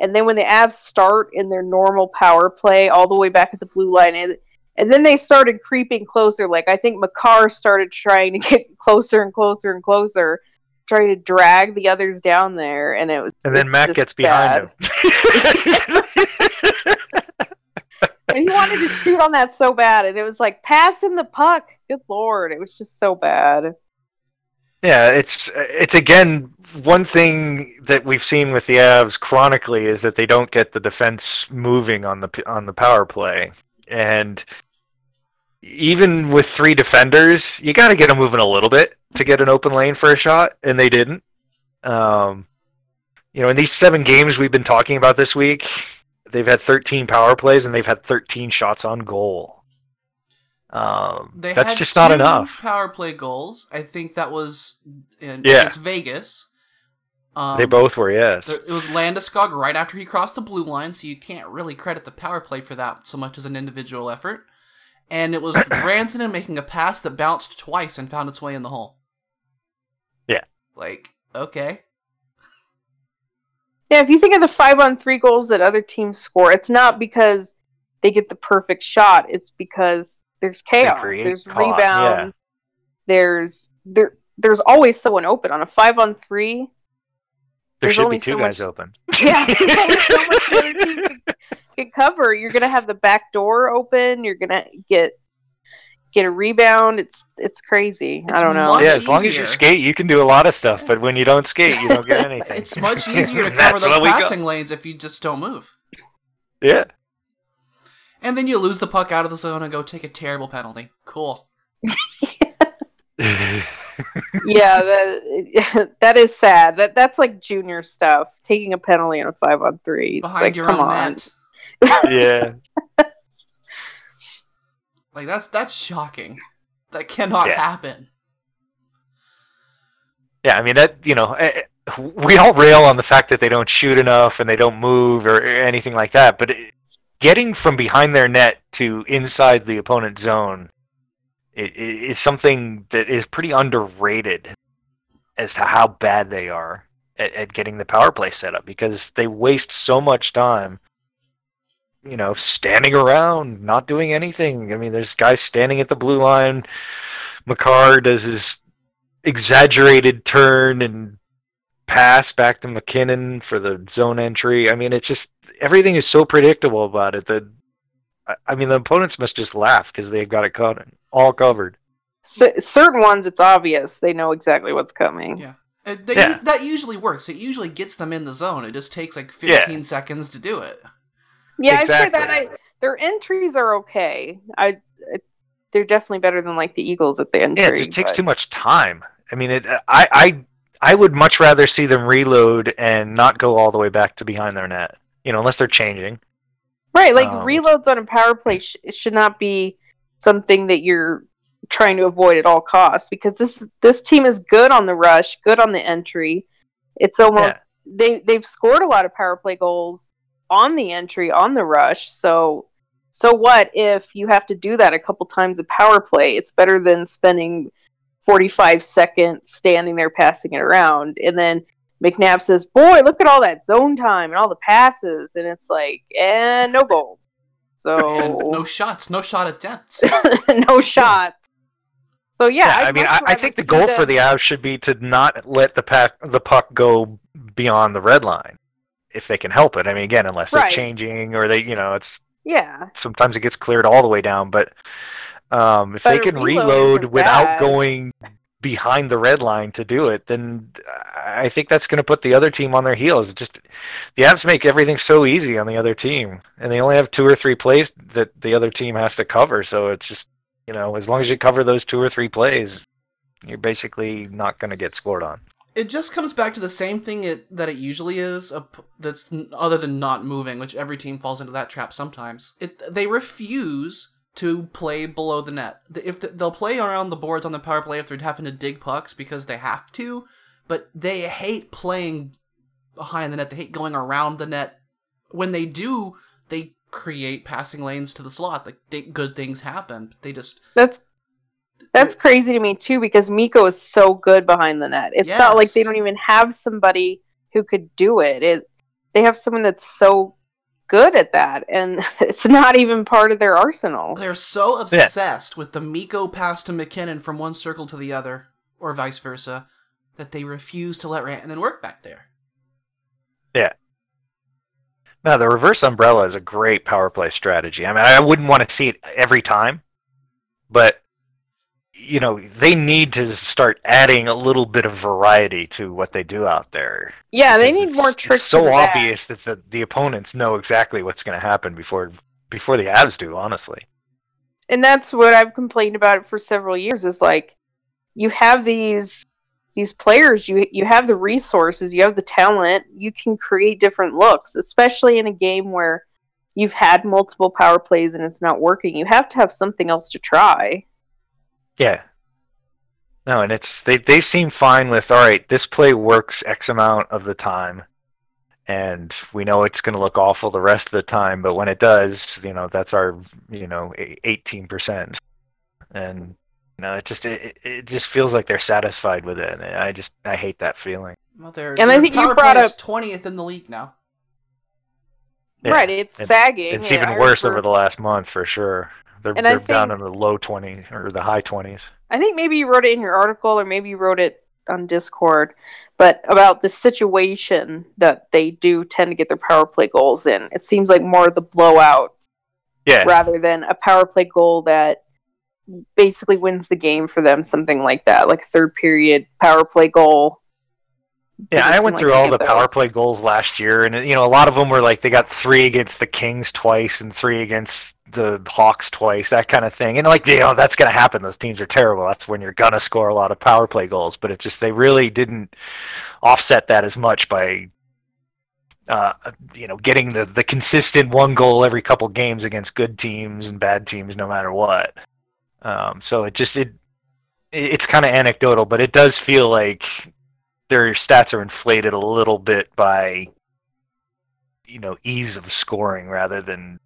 And then when the Avs start in their normal power play all the way back at the blue line, and, and then they started creeping closer. Like I think Makar started trying to get closer and closer and closer, trying to drag the others down there, and it was. And then Matt gets sad. behind him. and he wanted to shoot on that so bad, and it was like pass him the puck. Good lord, it was just so bad. Yeah, it's it's again one thing that we've seen with the Avs chronically is that they don't get the defense moving on the on the power play, and even with three defenders, you got to get them moving a little bit to get an open lane for a shot, and they didn't. Um, you know, in these seven games we've been talking about this week, they've had 13 power plays and they've had 13 shots on goal. Um, They that's just not enough. Power play goals. I think that was in Yeah. against Vegas. Um, they both were, yes. there- It was Landeskog right after he crossed the blue line, so you can't really credit the power play for that so much as an individual effort. And it was Rantanen making a pass that bounced twice and found its way in the hole. Yeah. Like, okay. Yeah, if you think of the five on three goals that other teams score, it's not because they get the perfect shot. It's because there's chaos. There's rebound. yeah. There's there there's always someone open on a five on three. There should only be two so guys much- open. Yeah, there's only so much team can, can cover. You're gonna have the back door open. You're gonna get get a rebound. It's it's crazy. It's I don't know. yeah, as long as you skate, you can do a lot of stuff. But when you don't skate, you don't get anything. It's much easier to cover those what we passing lanes if you just don't move. Yeah. And then you lose the puck out of the zone and go take a terrible penalty. Cool. yeah, that that is sad. That that's like junior stuff. Taking a penalty on a five on three. Behind like, your come own on. net. yeah. Like that's that's shocking. That cannot Yeah. happen. Yeah, I mean that you know eh, eh, we all rail on the fact that they don't shoot enough and they don't move or anything like that, but getting from behind their net to inside the opponent zone is something that is pretty underrated as to how bad they are at, at getting the power play set up because they waste so much time you know standing around not doing anything i mean there's guys standing at the blue line Makar does his exaggerated turn and pass back to MacKinnon for the zone entry. I mean, it's just everything is so predictable about it that I- I mean, the opponents must just laugh because they've got it covered, all covered. C- certain ones, it's obvious they know exactly what's coming. Yeah. Uh, they, Yeah. That usually works. It usually gets them in the zone. It just takes like Yeah. 15 seconds to do it. Yeah, I'd say that. I, their entries are okay. I, I they're definitely better than like the Eagles at the entry. Yeah, it just takes but- too much time. I mean, it. I I I would much rather see them reload and not go all the way back to behind their net. You know, unless they're changing. Right, like Um, reloads on a power play sh- should not be something that you're trying to avoid at all costs because this this team is good on the rush, good on the entry. It's almost they they've scored a lot of power play goals on the entry on the rush. So so what if you have to do that a couple times a power play? It's better than spending 45 seconds standing there passing it around and then McNabb says, "Boy, look at all that zone time and all the passes," and it's like, and no goals. So And no shots, no shot attempts. no shots. So yeah, Yeah, I'd I mean, I, I think the goal them- for the Avs should be to not let the pack the puck go beyond the red line, if they can help it. I mean, again, unless they're Right. changing or they, you know, it's yeah, sometimes it gets cleared all the way down. But um, if But they can reload reload without going behind the red line to do it, then I think that's going to put the other team on their heels. Just the Avs make everything so easy on the other team, and they only have two or three plays that the other team has to cover. So it's just you know, as long as you cover those two or three plays, you're basically not going to get scored on. It just comes back to the same thing it, that it usually is. That's other than not moving, which every team falls into that trap sometimes. It they refuse to play below the net. If the, they'll play around the boards on the power play if they're having to dig pucks because they have to, but they hate playing behind the net. They hate going around the net. When they do, they create passing lanes to the slot. Like they, good things happen. They just That's that's crazy to me too because Mikko is so good behind the net. It's not like they don't even have somebody who could do it. It they have someone that's so good at that and it's not even part of their arsenal. They're so obsessed with the Mikko pass to MacKinnon from one circle to the other, or vice versa, that they refuse to let Rantanen work back there. Yeah. Now the reverse umbrella is a great power play strategy. I mean, I wouldn't want to see it every time, but you know, they need to start adding a little bit of variety to what they do out there. Yeah, they need it's- more it's tricks. so to obvious that the, the opponents know exactly what's going to happen before before the Avs do. Honestly, and that's what I've complained about it for several years is like you have these these players you you have the resources you have the talent you can create different looks especially in a game where you've had multiple power plays and it's not working you have to have something else to try yeah. No, and it's they they seem fine with all right. This play works X amount of the time, and we know it's going to look awful the rest of the time. But when it does, you know, that's our you know eighteen percent, and you know, it just it, it just feels like they're satisfied with it. And I just I hate that feeling. Well, they're, And I think you brought up- 20th in the league now. Yeah, right it's and sagging It's even worse remember- over the last month for sure. They're, And they're down in the low 20 or the high 20s. I think maybe you wrote it in your article or maybe you wrote it on Discord, but about the situation that they do tend to get their power play goals in. It seems like more of the blowouts Yeah. rather than a power play goal that basically wins the game for them, something like that, like a third period power play goal. Yeah, I went like through all the get power play goals last year, and you know a lot of them were like they got three against the Kings twice and three against the Hawks twice, that kind of thing. And like you know that's going to happen. Those teams are terrible. That's when you're gonna score a lot of power play goals. But it just they really didn't offset that as much by uh, you know getting the the consistent one goal every couple games against good teams and bad teams, no matter what. Um, so it just it- it's kind of anecdotal, but it does feel like their stats are inflated a little bit by you know ease of scoring rather than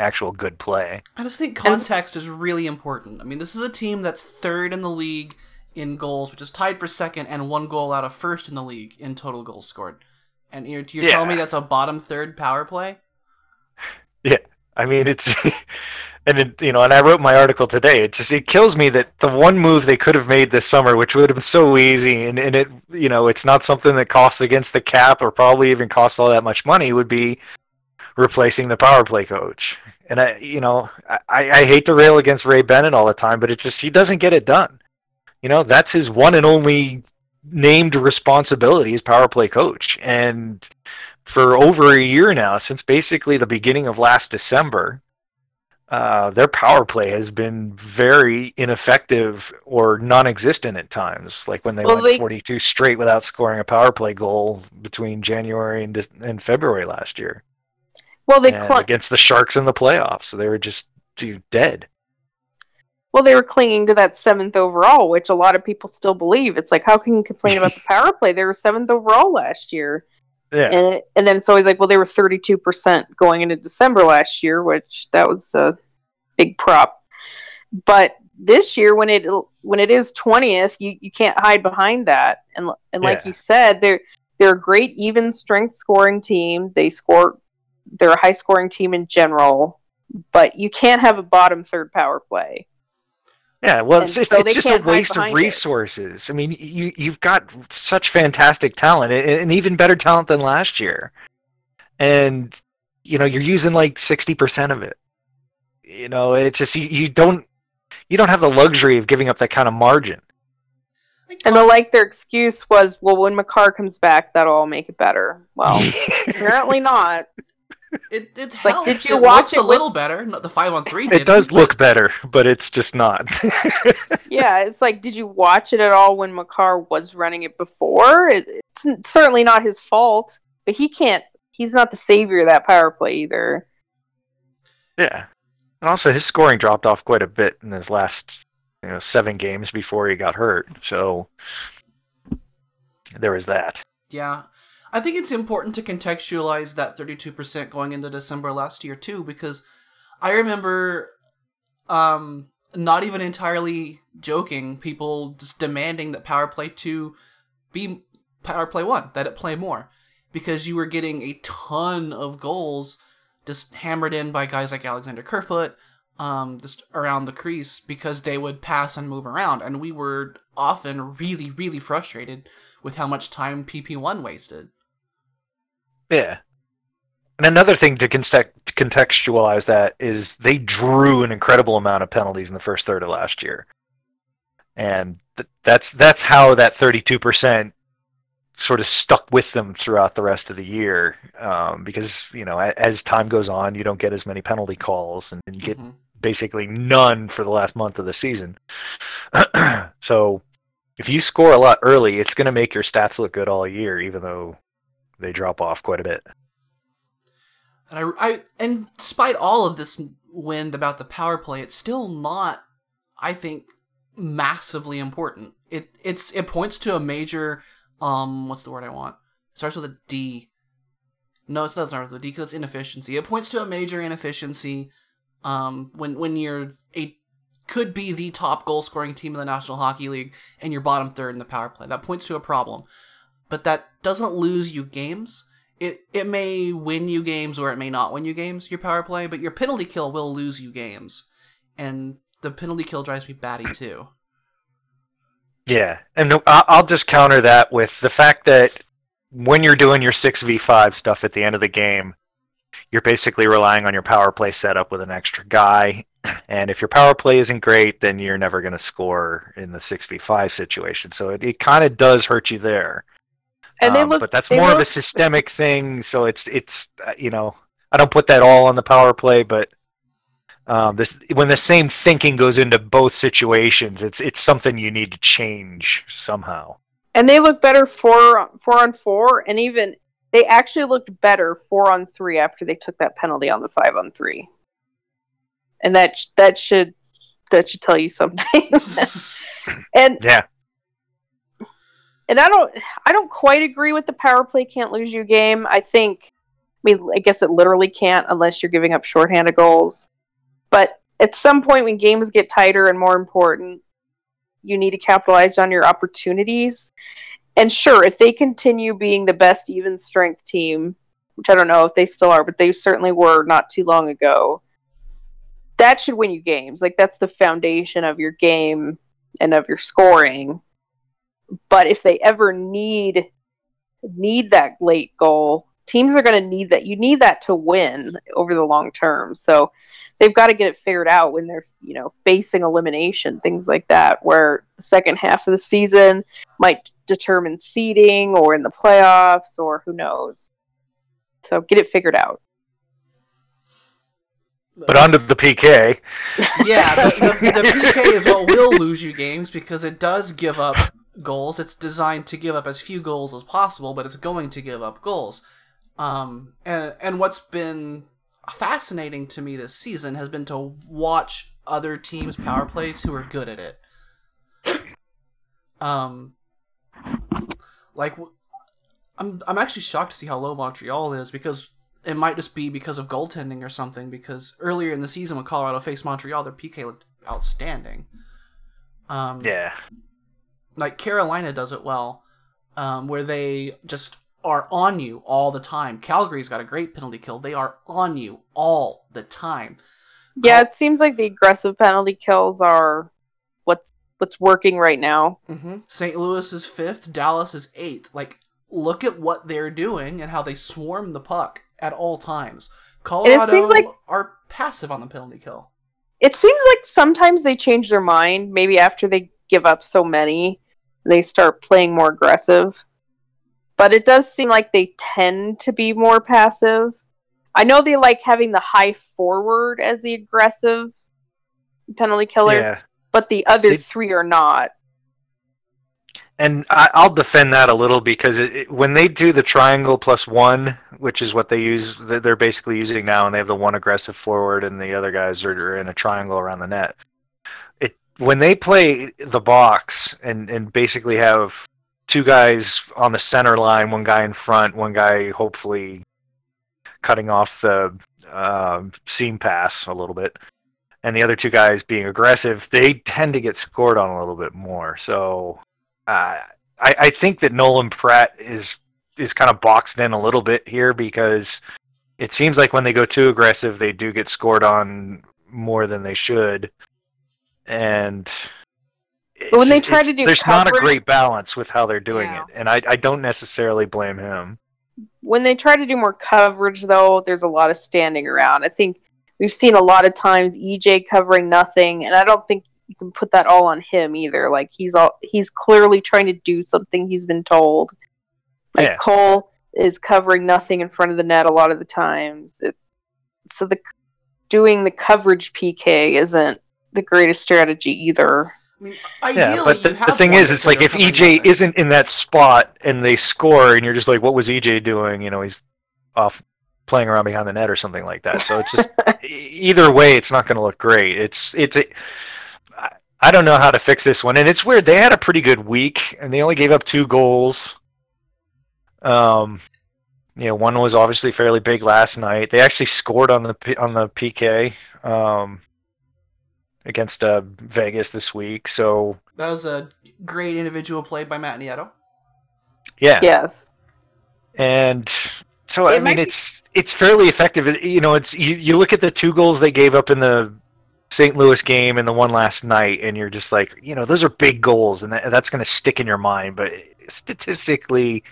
actual good play. I just think context is really important. I mean, this is a team that's third in the league in goals, which is tied for second, and one goal out of first in the league in total goals scored. And you're, you're telling me that's a bottom third power play? Yeah, I mean, it's and it, you know, and I wrote my article today. It just it kills me that the one move they could have made this summer, which would have been so easy, and, and it you know, it's not something that costs against the cap or probably even cost all that much money, would be replacing the power play coach. And I, you know, I, I hate to rail against Ray Bennett all the time, but it just he doesn't get it done. You know, that's his one and only named responsibility as power play coach, and for over a year now, since basically the beginning of last December, uh, their power play has been very ineffective or non-existent at times. Like when they Well, went they- 42 straight without scoring a power play goal between January and, and February last year, Well, they cl- against the Sharks in the playoffs. So they were just dude, dead. well they were clinging to that seventh overall, which a lot of people still believe. It's like how can you complain about the power play? They were seventh overall last year. Yeah, and it, and then it's always like, well, they were thirty two percent going into December last year, which that was a big prop. But this year, when it when it is twentieth, you, you can't hide behind that. And and like Yeah. you said, they're they're a great even strength scoring team. They score. They're a high scoring team in general, but you can't have a bottom third power play. Yeah, well, And it's, so it's just a waste of behind it. resources. I mean, you you've got such fantastic talent, and and even better talent than last year, and you know you're using like sixty percent of it. You know, it's just you, you don't you don't have the luxury of giving up that kind of margin. And the like their excuse was, well, when Makar comes back, that'll all make it better. Well, apparently not. It it Like, did you it watch looks it a with- little better. No, The five on three. It does look better, but it's just not. yeah, it's like, did you watch it at all when Makar was running it before? It, it's certainly not his fault, but he can't. He's not the savior of that power play either. yeah. And also, his scoring dropped off quite a bit in his last, you know, seven games before he got hurt. So there was that. Yeah. I think it's important to contextualize that 32% going into December last year too because I remember um not even entirely joking people just demanding that Power Play 2 be Power Play 1, that it play more because you were getting a ton of goals just hammered in by guys like Alexander Kerfoot um just around the crease because they would pass and move around and we were often really really frustrated with how much time PP1 wasted. Yeah. And another thing to contextualize that is they drew an incredible amount of penalties in the first third of last year, and th- that's that's how that thirty-two percent sort of stuck with them throughout the rest of the year. Um, because you know, a- as time goes on, you don't get as many penalty calls, and you get Mhm. basically none for the last month of the season. so if you score a lot early, it's going to make your stats look good all year, even though they drop off quite a bit. And I, I, and despite all of this wind about the power play, it's still not, I think, massively important. It it's it points to a major, um, what's the word I want? starts with a D. No, it doesn't start with a D because it's inefficiency. It points to a major inefficiency, um, when when you're a could be the top goal scoring team in the National Hockey League and you're bottom third in the power play. That points to a problem, but that doesn't lose you games it it may win you games or it may not win you games your power play but your penalty kill will lose you games and the penalty kill drives me batty too Yeah, and I'll just counter that with the fact that when you're doing your six v five stuff at the end of the game, you're basically relying on your power play setup with an extra guy. And if your power play isn't great, then you're never going to score in the six v five situation. So it, it kind of does hurt you there. And they Um, but that's they more of a systemic thing. So it's it's uh, you know I don't put that all on the power play, but um, this when the same thinking goes into both situations, it's it's something you need to change somehow. and they look better four four on four, and even they actually looked better four on three after they took that penalty on the five on three, and that that should that should tell you something. and Yeah, and I don't I don't quite agree with the power play can't lose you game. I think I mean I guess it literally can't unless you're giving up shorthanded goals. But at some point when games get tighter and more important, you need to capitalize on your opportunities. And sure, if they continue being the best even strength team, which I don't know if they still are, but they certainly were not too long ago, that should win you games. Like that's the foundation of your game and of your scoring but if they ever need need that late goal teams are going to need that you need that to win over the long term. So they've got to get it figured out when they're you know facing elimination things like that where the second half of the season might determine seeding or in the playoffs or who knows. So get it figured out. But under the PK, yeah the, the, the pk is what will lose you games because it does give up goals. It's designed to give up as few goals as possible but it's going to give up goals. Um, and and what's been fascinating to me this season has been to watch other teams power plays who are good at it. Um like i'm i'm actually shocked to see how low montreal is because it might just be because of goaltending or something because earlier in the season when colorado faced montreal their pk looked outstanding. Um yeah, like Carolina does it well, um, where they just are on you all the time. Calgary's got a great penalty kill. They are on you all the time. yeah it seems like the aggressive penalty kills are what's what's working right now hmm St. Louis is fifth. Dallas is eighth. Like, look at what they're doing and how they swarm the puck at all times. Colorado like- are passive on the penalty kill. it seems like sometimes they change their mind maybe after they give up so many they start playing more aggressive but it does seem like they tend to be more passive I know they like having the high forward as the aggressive penalty killer, Yeah. but the other They- three are not. And I, I'll defend that a little because it, it, when they do the triangle plus one, which is what they use, they're basically using now, and they have the one aggressive forward, and the other guys are in a triangle around the net. When they play the box and and basically have two guys on the center line, one guy in front, one guy hopefully cutting off the um, seam pass a little bit, and the other two guys being aggressive, they tend to get scored on a little bit more. So uh, I, I think that Nolan Pratt is is kind of boxed in a little bit here because it seems like when they go too aggressive, they do get scored on more than they should, and. But when they try to do there's not a great balance with how they're doing Yeah. it, and I, I don't necessarily blame him. When they try to do more coverage, though, there's a lot of standing around. I think we've seen a lot of times EJ covering nothing, and I don't think you can put that all on him either. Like he's all he's clearly trying to do something he's been told. Like Yeah. Cole is covering nothing in front of the net a lot of the times. It, so the doing the coverage PK isn't the greatest strategy either. I mean, Yeah, ideally, but the, the thing is, it's like if EJ nothing. isn't in that spot and they score, and you're just like, what was EJ doing? You know, he's off playing around behind the net or something like that. So it's just e- either way, it's not going to look great. It's it's I don't know how to fix this one, and it's weird. They had a pretty good week, and they only gave up two goals. Um, you know, one was obviously fairly big last night. They actually scored on the on the PK. Um, against uh, Vegas this week, so That was a great individual play by Matt Nieto. yeah, Yes. and so It I mean be- it's it's fairly effective. You know, it's you, you look at the two goals they gave up in the St. Louis game and the one last night, and you're just like, you know, those are big goals, and that, that's going to stick in your mind. But statistically,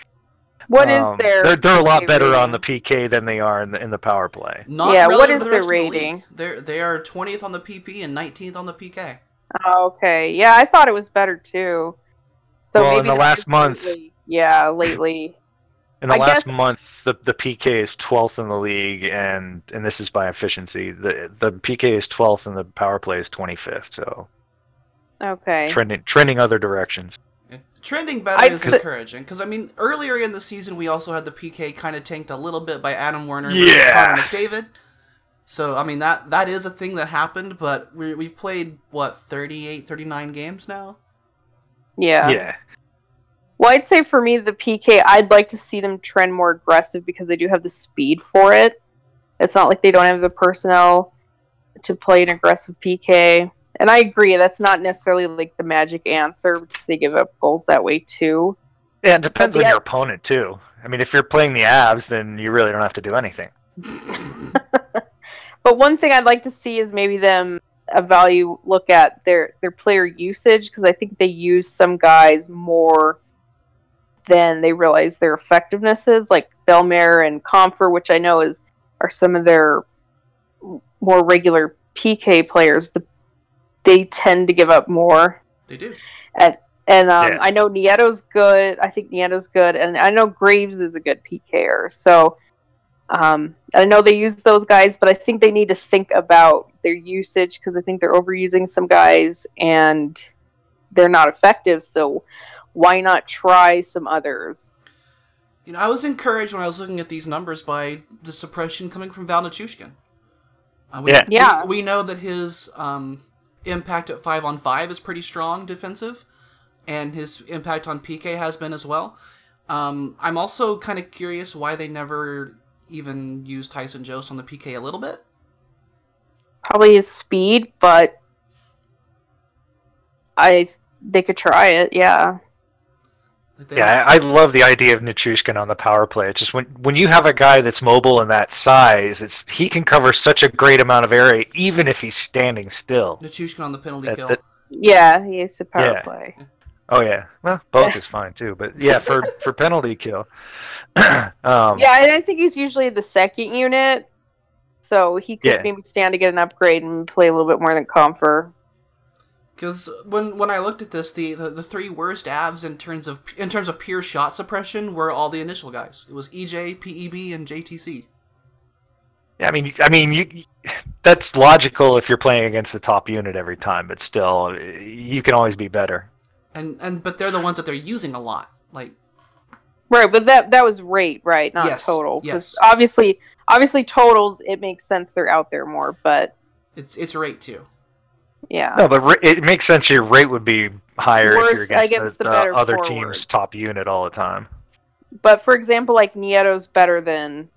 What is um, their? They're, they're a lot PK better on the? PK than they are in the in the power play. Not Yeah, what relative the their rest of the rating? They're they are twentieth on the PP and nineteenth on the PK. Oh, okay. Yeah, I thought it was better too. So Well, in the last just month- lately- yeah, lately. In the I last guess- month, the the PK is 12th in the league, and and this is by efficiency. the The PK is 12th, and the power play is 25th. So Okay. trending trending other directions. Yeah. Trending better I'd is s- encouraging because I mean earlier in the season we also had the PK kind of tanked a little bit by Adam Werner and Yeah. Connor McDavid. So I mean that that is a thing that happened, but we we've played what 38, 39 games now. Yeah. yeah. Well, I'd say for me, the PK, I'd like to see them trend more aggressive because they do have the speed for it. It's not like they don't have the personnel to play an aggressive PK. And I agree, that's not necessarily like the magic answer because they give up goals that way too. Yeah, it depends But on the- your opponent too. I mean, if you're playing the Avs, then you really don't have to do anything. But one thing I'd like to see is maybe them a value look at their their player usage because I think they use some guys more than they realize their effectiveness is, like Bellemare and Compher, which I know is are some of their more regular PK players, but they tend to give up more. They do. And um, Yeah. I know Nieto's good. I think Nieto's good, and I know Graves is a good PKer. So um, I know they use those guys, but I think they need to think about their usage because I think they're overusing some guys and they're not effective. So why not try some others? You know, I was encouraged when I was looking at these numbers by the suppression coming from Val Nichushkin. Uh, we, Yeah. we- Yeah. We, know that his um, impact at five on five is pretty strong defensive, and his impact on PK has been as well. Um, I'm also kind of curious why they never even used Tyson Jost on the PK a little bit. Probably his speed, but I they could try it. Yeah. Like they Yeah, I, I love the idea of Nichushkin on the power play. It's just when when you have a guy that's mobile and that size, it's he can cover such a great amount of area even if he's standing still. Nichushkin on the penalty That- kill. that- Yeah, he used to power Yeah. play. Oh yeah, well both is fine too, but yeah, for for penalty kill. um, Yeah, and I think he's usually the second unit, so he could Yeah. maybe stand to get an upgrade and play a little bit more than Compher. Because when when I looked at this, the, the the three worst Avs in terms of in terms of pure shot suppression were all the initial guys. It was EJ, PEB, and JTC. Yeah, I mean, I mean, you, that's logical if you're playing against the top unit every time, but still, you can always be better. And and but they're the ones that they're using a lot. Like Right, but that that was rate, right? Not Yes, total. 'Cause yes. obviously, obviously totals. It makes sense they're out there more, but it's it's rate too. Yeah. No, but ra- it makes sense your rate would be higher Worse if you're against, against the, the the other forwards. team's top unit all the time. But for example, like Nieto's better than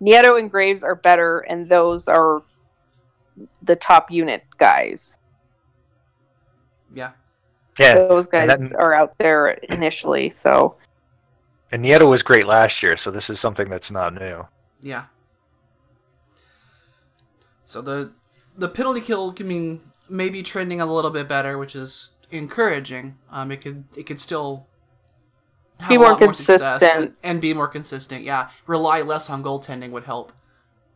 Nieto and Graves are better, and those are the top unit guys. Yeah. Yeah, Those guys and then- are out there initially, so and Nieto was great last year, so this is something that's not new. Yeah. So the the penalty kill can mean maybe trending a little bit better, which is encouraging. Um, it could it could still have Be a more lot success consistent. and, and be more consistent. Yeah, rely less on goaltending would help.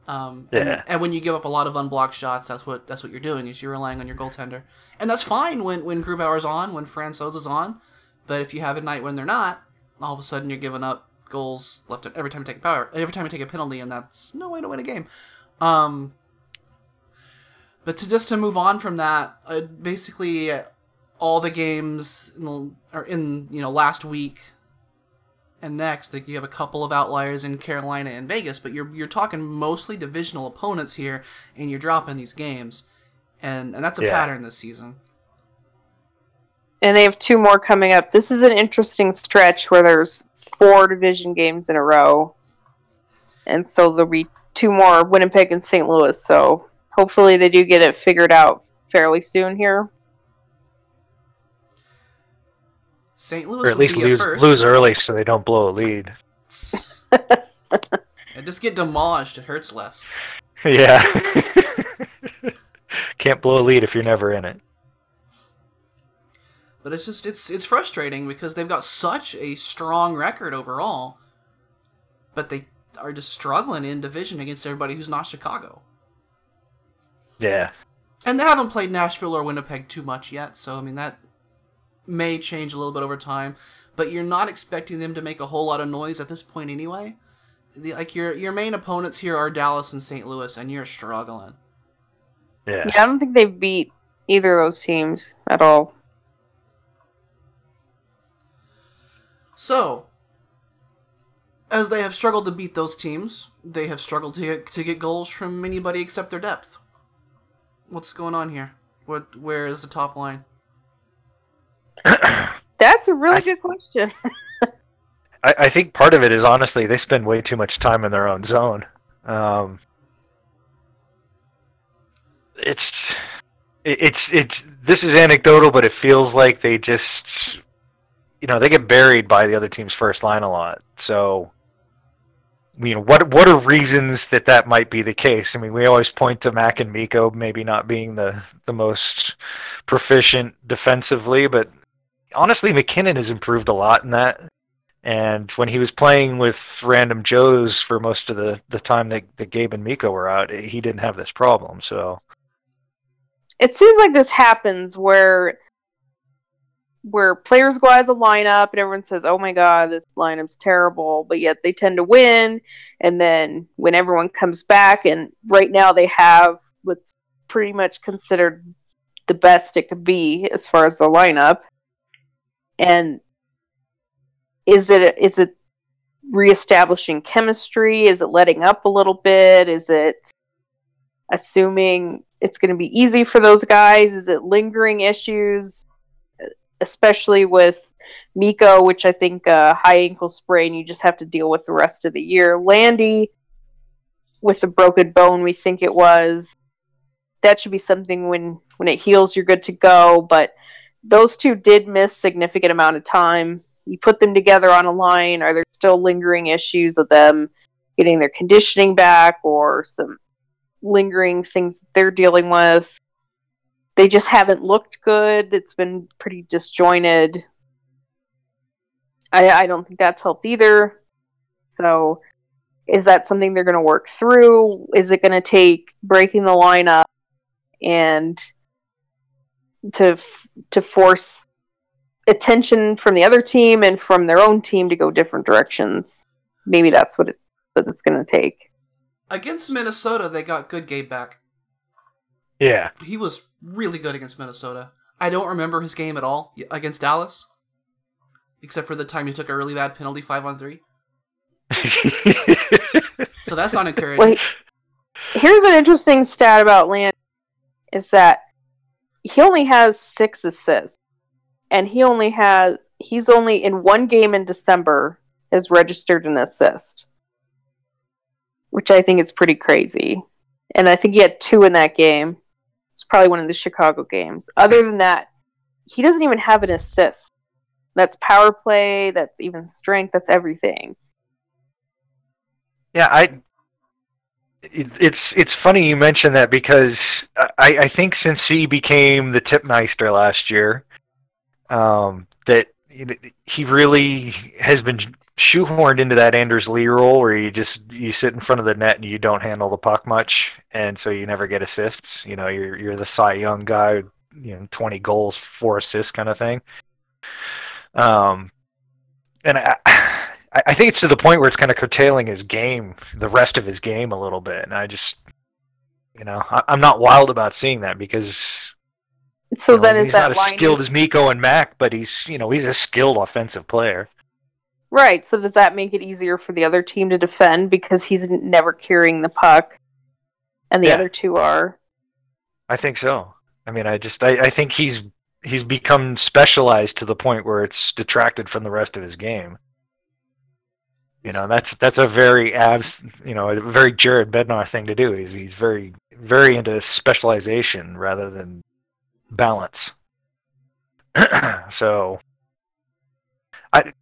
Um, Yeah. and when you give up a lot of unblocked shots, that's what that's what you're doing is you're relying on your goaltender, and that's fine when when Grubauer's on, when Francouz on, but if you have a night when they're not, all of a sudden you're giving up goals left every time you take a power every time you take a penalty, and that's no way to win a game. Um, but to just to move on from that, uh, basically uh, all the games in the, are in you know last week and next. Like you have a couple of outliers in Carolina and Vegas, but you're you're talking mostly divisional opponents here, and you're dropping these games, and and that's a Yeah. pattern this season. and they have two more coming up. This is an interesting stretch where there's four division games in a row, and so there'll be two more Winnipeg and St. Louis. So hopefully they do get it figured out fairly soon here. St. Louis Or at least lose first. lose early so they don't blow a lead. And just get demolished. It hurts less. Yeah. Can't blow a lead if you're never in it. But it's just it's it's frustrating because they've got such a strong record overall, but they are just struggling in division against everybody who's not Chicago. Yeah. And they haven't played Nashville or Winnipeg too much yet, so I mean that may change a little bit over time. But you're not expecting them to make a whole lot of noise at this point anyway. The, like your your main opponents here are Dallas and St. Louis, and you're struggling. Yeah. Yeah, I don't think they've beat either of those teams at all. So, as they have struggled to beat those teams, they have struggled to get, to get goals from anybody except their depth. What's going on here? What where is the top line? That's a really I- good question. I, I think part of it is honestly they spend way too much time in their own zone. Um, it's it- it's it's this is anecdotal, but it feels like they just you know they get buried by the other team's first line a lot. So you know what what are reasons that that might be the case? I mean, we always point to Mac and Mikko maybe not being the the most proficient defensively, but honestly, MacKinnon has improved a lot in that. And when he was playing with random Joes for most of the, the time that, that Gabe and Mikko were out, he didn't have this problem. So it seems like this happens where where players go out of the lineup and everyone says, "Oh my god, this lineup's terrible," but yet they tend to win. And then when everyone comes back, and right now they have what's pretty much considered the best it could be as far as the lineup. And is it is it reestablishing chemistry? Is it letting up a little bit? Is it assuming it's going to be easy for those guys? Is it lingering issues, especially with Mikko, which I think uh, high ankle sprain you just have to deal with the rest of the year. Landy with the broken bone, we think it was. That should be something when when it heals, you're good to go. But those two did miss significant amount of time. You put them together on a line. Are there still lingering issues of them getting their conditioning back, or some lingering things they're dealing with. They just haven't looked good. It's been pretty disjointed. I, I don't think that's helped either. So, is that something they're going to work through? Is it going to take breaking the lineup and to f- to force attention from the other team and from their own team to go different directions? Maybe that's what it what it's going to take. Against Minnesota, they got good game back. Yeah. He was really good against Minnesota. I don't remember his game at all against Dallas, except for the time he took a really bad penalty five on three. So that's not encouraging. Wait, here's an interesting stat about Land is that he only has six assists, and he only has he's only in one game in December has registered an assist, which I think is pretty crazy. And I think he had two in that game. Probably one of the Chicago games. Other than that, he doesn't even have an assist. That's power play. That's even strength. That's everything. Yeah, I. It, it's it's funny you mention that because I, I think since he became the tipmeister last year, um, that he really has been shoehorned into that Anders Lee role where you just you sit in front of the net and you don't handle the puck much, and so you never get assists. You know, you're you're the Cy Young guy, you know, twenty goals, four assists kind of thing. Um, and I, I think it's to the point where it's kind of curtailing his game, the rest of his game a little bit. And I just, you know, I, I'm not wild about seeing that because So you know, then he's not as skilled as Mikko and Mac, but he's, you know, he's a skilled offensive player. Right. So does that make it easier for the other team to defend because he's never carrying the puck, and the Yeah. other two are? I think so. I mean, I just, I, I think he's he's become specialized to the point where it's detracted from the rest of his game. You know, that's that's a very abs, you know, a very Jared Bednar thing to do. He's he's very very into specialization rather than balance. so, I,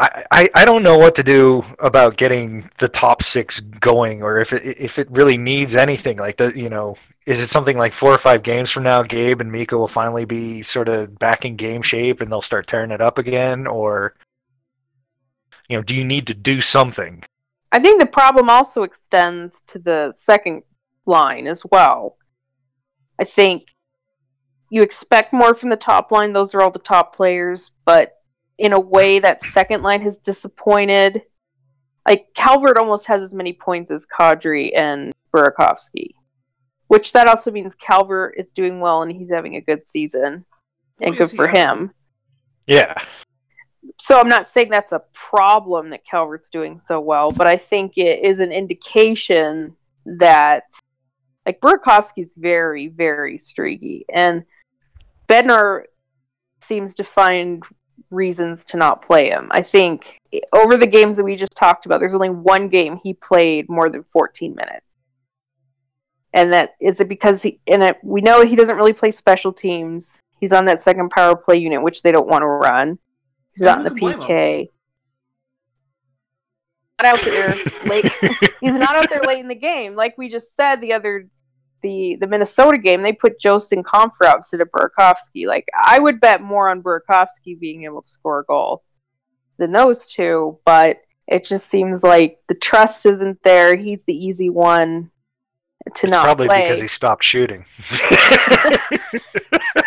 I I don't know what to do about getting the top six going, or if it if it really needs anything. Like the you know, is it something like four or five games from now, Gabe and Mikko will finally be sort of back in game shape and they'll start tearing it up again, or you know, do you need to do something? I think the problem also extends to the second line as well. I think you expect more from the top line; those are all the top players, but in a way, that second line has disappointed. Like Calvert almost has as many points as Kadri and Burakovsky, which that also means Calvert is doing well and he's having a good season, and good for having? him. Yeah, So I'm not saying that's a problem that Calvert's doing so well, but I think it is an indication that like Burakovsky's very, very streaky, and Bednar seems to find reasons to not play him. I think over the games that we just talked about, there's only one game he played more than 14 minutes. And that is it because he and it, we know he doesn't really play special teams. He's on that second power play unit, which they don't want to run. He's Yeah, not in the can blame him? PK. Not out there late. He's not out there late in the game, like we just said the other the the Minnesota game. They put Jost and Compher instead of Burakovsky. Like I would bet more on Burakovsky being able to score a goal than those two, but it just seems like the trust isn't there. He's the easy one to it's not probably play. because he stopped shooting.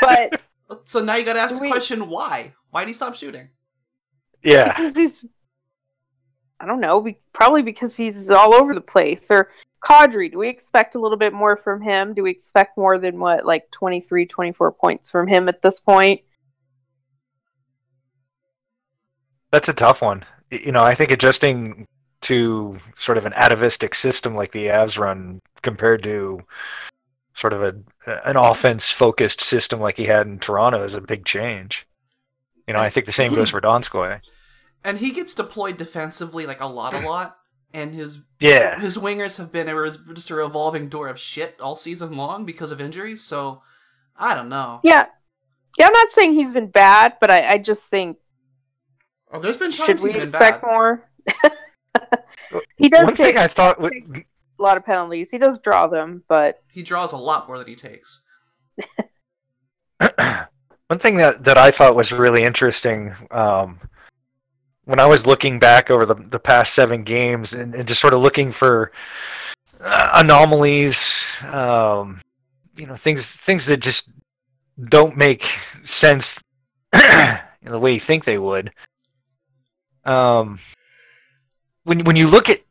but So now you got to ask Do the we- question: Why? Why did he stop shooting? yeah, because he's I don't know, be, probably because he's all over the place. Or Kadri, do we expect a little bit more from him? Do we expect more than what, like 23, 24 points from him at this point? That's a tough one. You know, I think adjusting to sort of an atavistic system like the Avs run compared to sort of a an offense focused system like he had in Toronto is a big change. You know, I think the same goes for Donskoy. And he gets deployed defensively like a lot, a hmm. lot. And his Yeah. his wingers have been a, res- just a revolving door of shit all season long because of injuries. So I don't know. Yeah. Yeah, I'm not saying he's been bad, but I, I just think Oh, there's been should times we he's been expect bad. more? he does One take thing I thought would, a lot of penalties. He does draw them, but He draws a lot more than he takes. One thing that, that I thought was really interesting um, when I was looking back over the, the past seven games and, and just sort of looking for uh, anomalies, um, you know, things things that just don't make sense in the way you think they would. Um, when when you look at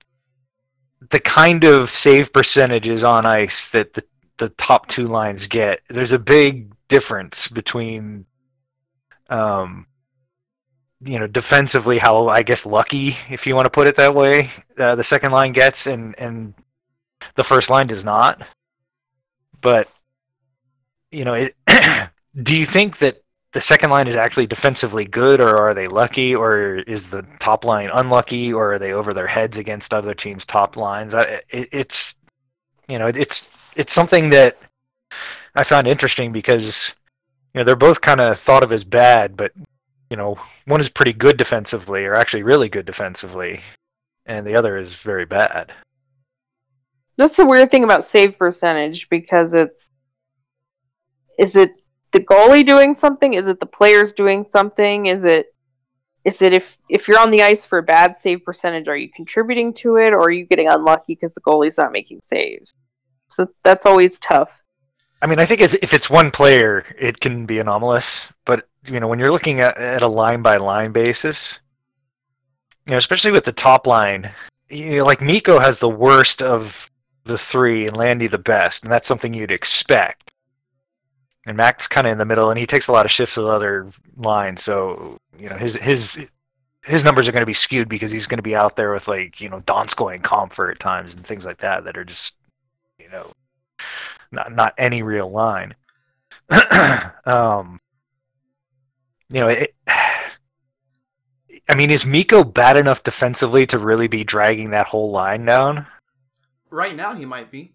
the kind of save percentages on ice that the the top two lines get. There's a big difference between, um, you know, defensively how I guess lucky, if you want to put it that way, uh, the second line gets, and and the first line does not. But you know, it. do you think that the second line is actually defensively good, or are they lucky, or is the top line unlucky, or are they over their heads against other teams' top lines? It, it's you know, it's it's something that I found interesting because you know they're both kind of thought of as bad, but you know one is pretty good defensively, or actually really good defensively, and the other is very bad. That's the weird thing about save percentage because it's is it the goalie doing something? Is it the players doing something? Is it is it if if you're on the ice for a bad save percentage, are you contributing to it, or are you getting unlucky because the goalie's not making saves? So that's always tough. I mean, I think if if it's one player, it can be anomalous. But you know, when you're looking at, at a line by line basis, you know, especially with the top line, you know, like Mikko has the worst of the three, and Landy the best, and that's something you'd expect. And Mac's kind of in the middle, and he takes a lot of shifts with other lines, so you know his his his numbers are going to be skewed because he's going to be out there with like you know Donskoy and Compher at times and things like that that are just you know not not any real line. um, you know, it, I mean, is Mikko bad enough defensively to really be dragging that whole line down? Right now, he might be.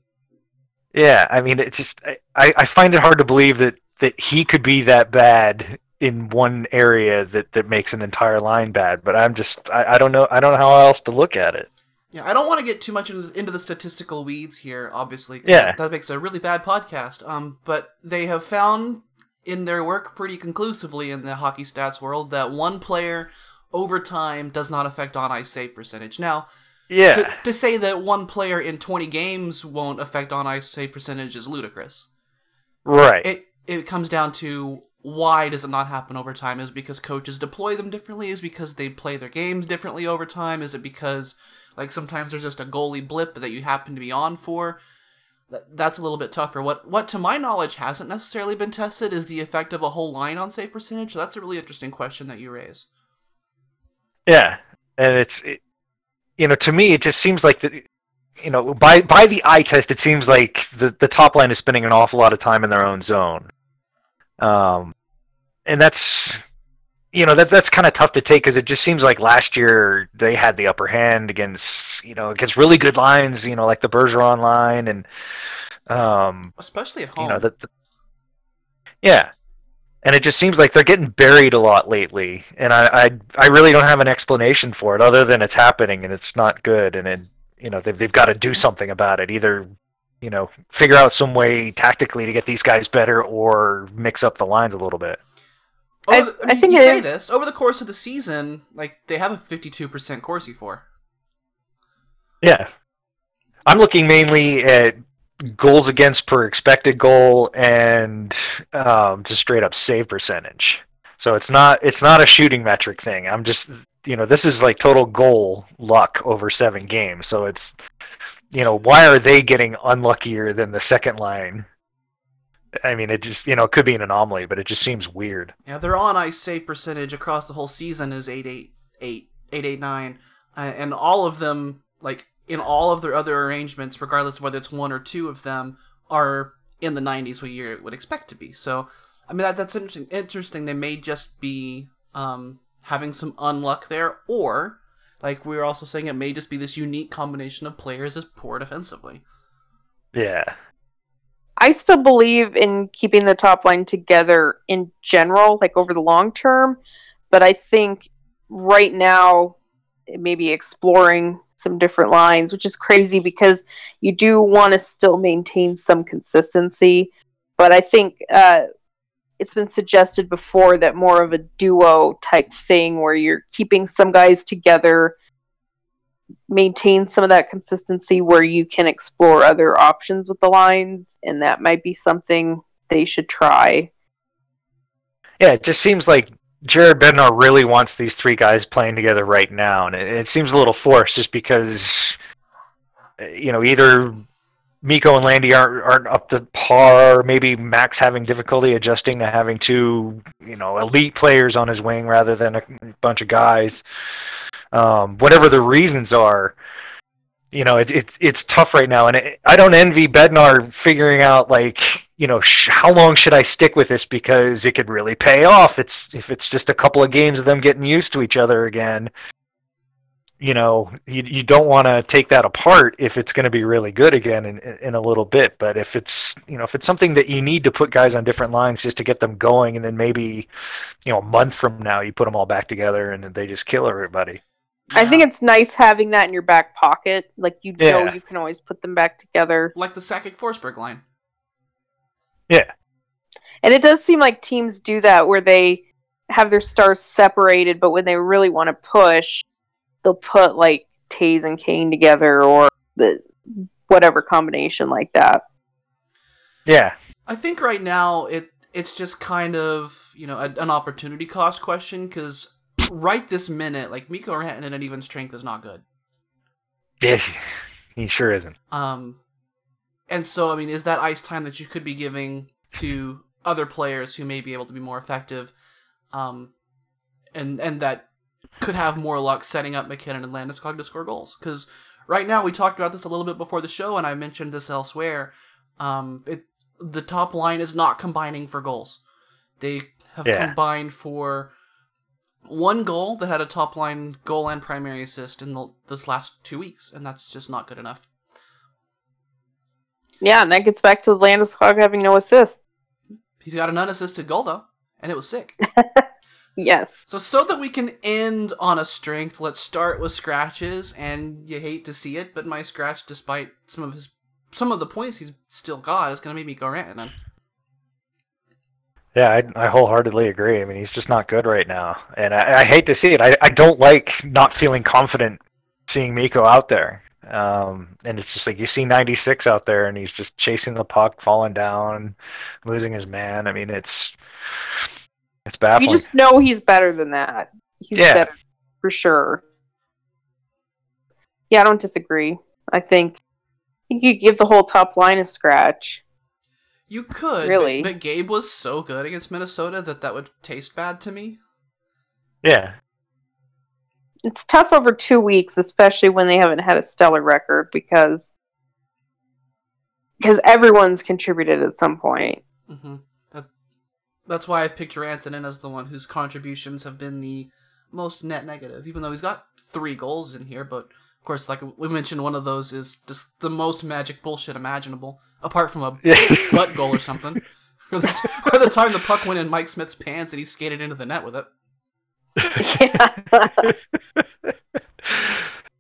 Yeah, I mean, it's just I, I find it hard to believe that that he could be that bad in one area that that makes an entire line bad. But I'm just I, I don't know I don't know how else to look at it. Yeah, I don't want to get too much into, into the statistical weeds here, obviously. Yeah. That, makes a really bad podcast. Um, but they have found in their work pretty conclusively in the hockey stats world that one player over time does not affect on ice save percentage. Now, Yeah, to, to say that one player in 20 games won't affect on ice save percentage is ludicrous. right. It it comes down to why does it not happen over time? Is it because coaches deploy them differently? Is it because they play their games differently over time? Is it because like sometimes there's just a goalie blip that you happen to be on for? That, that's a little bit tougher. What what to my knowledge hasn't necessarily been tested is the effect of a whole line on save percentage. So that's a really interesting question that you raise. Yeah, and it's it, you know to me it just seems like the you know by by the eye test it seems like the the top line is spending an awful lot of time in their own zone, um, and that's you know that that's kind of tough to take because it just seems like last year they had the upper hand against you know against really good lines you know like the Bergeron line and um, Especially at home. you know that the, yeah and it just seems like they're getting buried a lot lately and I, I i really don't have an explanation for it other than it's happening and it's not good and it you know they've, they've got to do something about it either you know figure out some way tactically to get these guys better or mix up the lines a little bit I- the- I think you it say is- this over the course of the season. Like they have a 52% Corsi for. yeah i'm looking mainly at goals against per expected goal and um, just straight up save percentage so it's not it's not a shooting metric thing i'm just you know this is like total goal luck over seven games so it's you know why are they getting unluckier than the second line i mean it just you know it could be an anomaly but it just seems weird Yeah, their on ice save percentage across the whole season is 888, 889, uh, and all of them, like in all of their other arrangements, regardless of whether it's one or two of them, are in the 90s, what you would expect to be. So, I mean, that, that's interesting. Interesting. They may just be um, having some unluck there, or like we were also saying, it may just be this unique combination of players as poor defensively. yeah I still believe in keeping the top line together in general, like over the long term. But I think right now, maybe exploring some different lines, which is crazy because you do want to still maintain some consistency. But I think uh, it's been suggested before that more of a duo type thing where you're keeping some guys together maintain some of that consistency where you can explore other options with the lines and that might be something they should try. Yeah, it just seems like Jared Bednar really wants these three guys playing together right now, and it, it seems a little forced just because you know, either Mikko and Landy aren't aren't up to par. Maybe Max having difficulty adjusting to having two, you know, elite players on his wing rather than a bunch of guys. Um, whatever the reasons are, you know, it, it it's tough right now, and it, I don't envy Bednar figuring out like, you know, sh- how long should I stick with this because it could really pay off. It's if it's just a couple of games of them getting used to each other again you know you, you don't want to take that apart if it's going to be really good again in, in a little bit but if it's you know if it's something that you need to put guys on different lines just to get them going and then maybe you know a month from now you put them all back together and they just kill everybody I think it's nice having that in your back pocket. Like you know Yeah. you can always put them back together. like the Sakic Forsberg line. yeah And it does seem like teams do that where they have their stars separated, but when they really want to push, they'll put like Toews and Kane together or the whatever combination like that. yeah I think right now it it's just kind of you know a, an opportunity cost question because right this minute, like Mikko Rantanen at even strength is not good. yeah he sure isn't Um, and so I mean, is that ice time that you could be giving to other players who may be able to be more effective, um, and and that could have more luck setting up MacKinnon and Landeskog to score goals? Because right now we talked about this a little bit before the show, and I mentioned this elsewhere. Um, it the top line is not combining for goals. They have Yeah. combined for one goal that had a top line goal and primary assist in the, this last two weeks, and that's just not good enough. Yeah, and that gets back to Landeskog having no assist. He's got an unassisted goal though, and it was sick. Yes. so so that we can end on a strength, let's start with scratches. And you hate to see it, but my scratch, despite some of his some of the points he's still got, is gonna make me go Rantanen. Yeah, I, I wholeheartedly agree. I mean, he's just not good right now, and I, I hate to see it. I, I don't like not feeling confident seeing Mikko out there. Um, and it's just like you see 96 out there, and he's just chasing the puck, falling down, losing his man. I mean, it's it's baffling. You just know he's better than that. He's Yeah. better for sure. Yeah, I don't disagree. I think you could give the whole top line a scratch. You could, but- Really? but, Gabe was so good against Minnesota that that would taste bad to me. yeah, It's tough over two weeks, especially when they haven't had a stellar record because because everyone's contributed at some point. hmm That, that's why I've picked Rantanen as the one whose contributions have been the most net negative, even though he's got three goals in here. But of course, like we mentioned, one of those is just the most magic bullshit imaginable, apart from a butt goal or something. or, the t- or the time the puck went in Mike Smith's pants and he skated into the net with it. Yeah.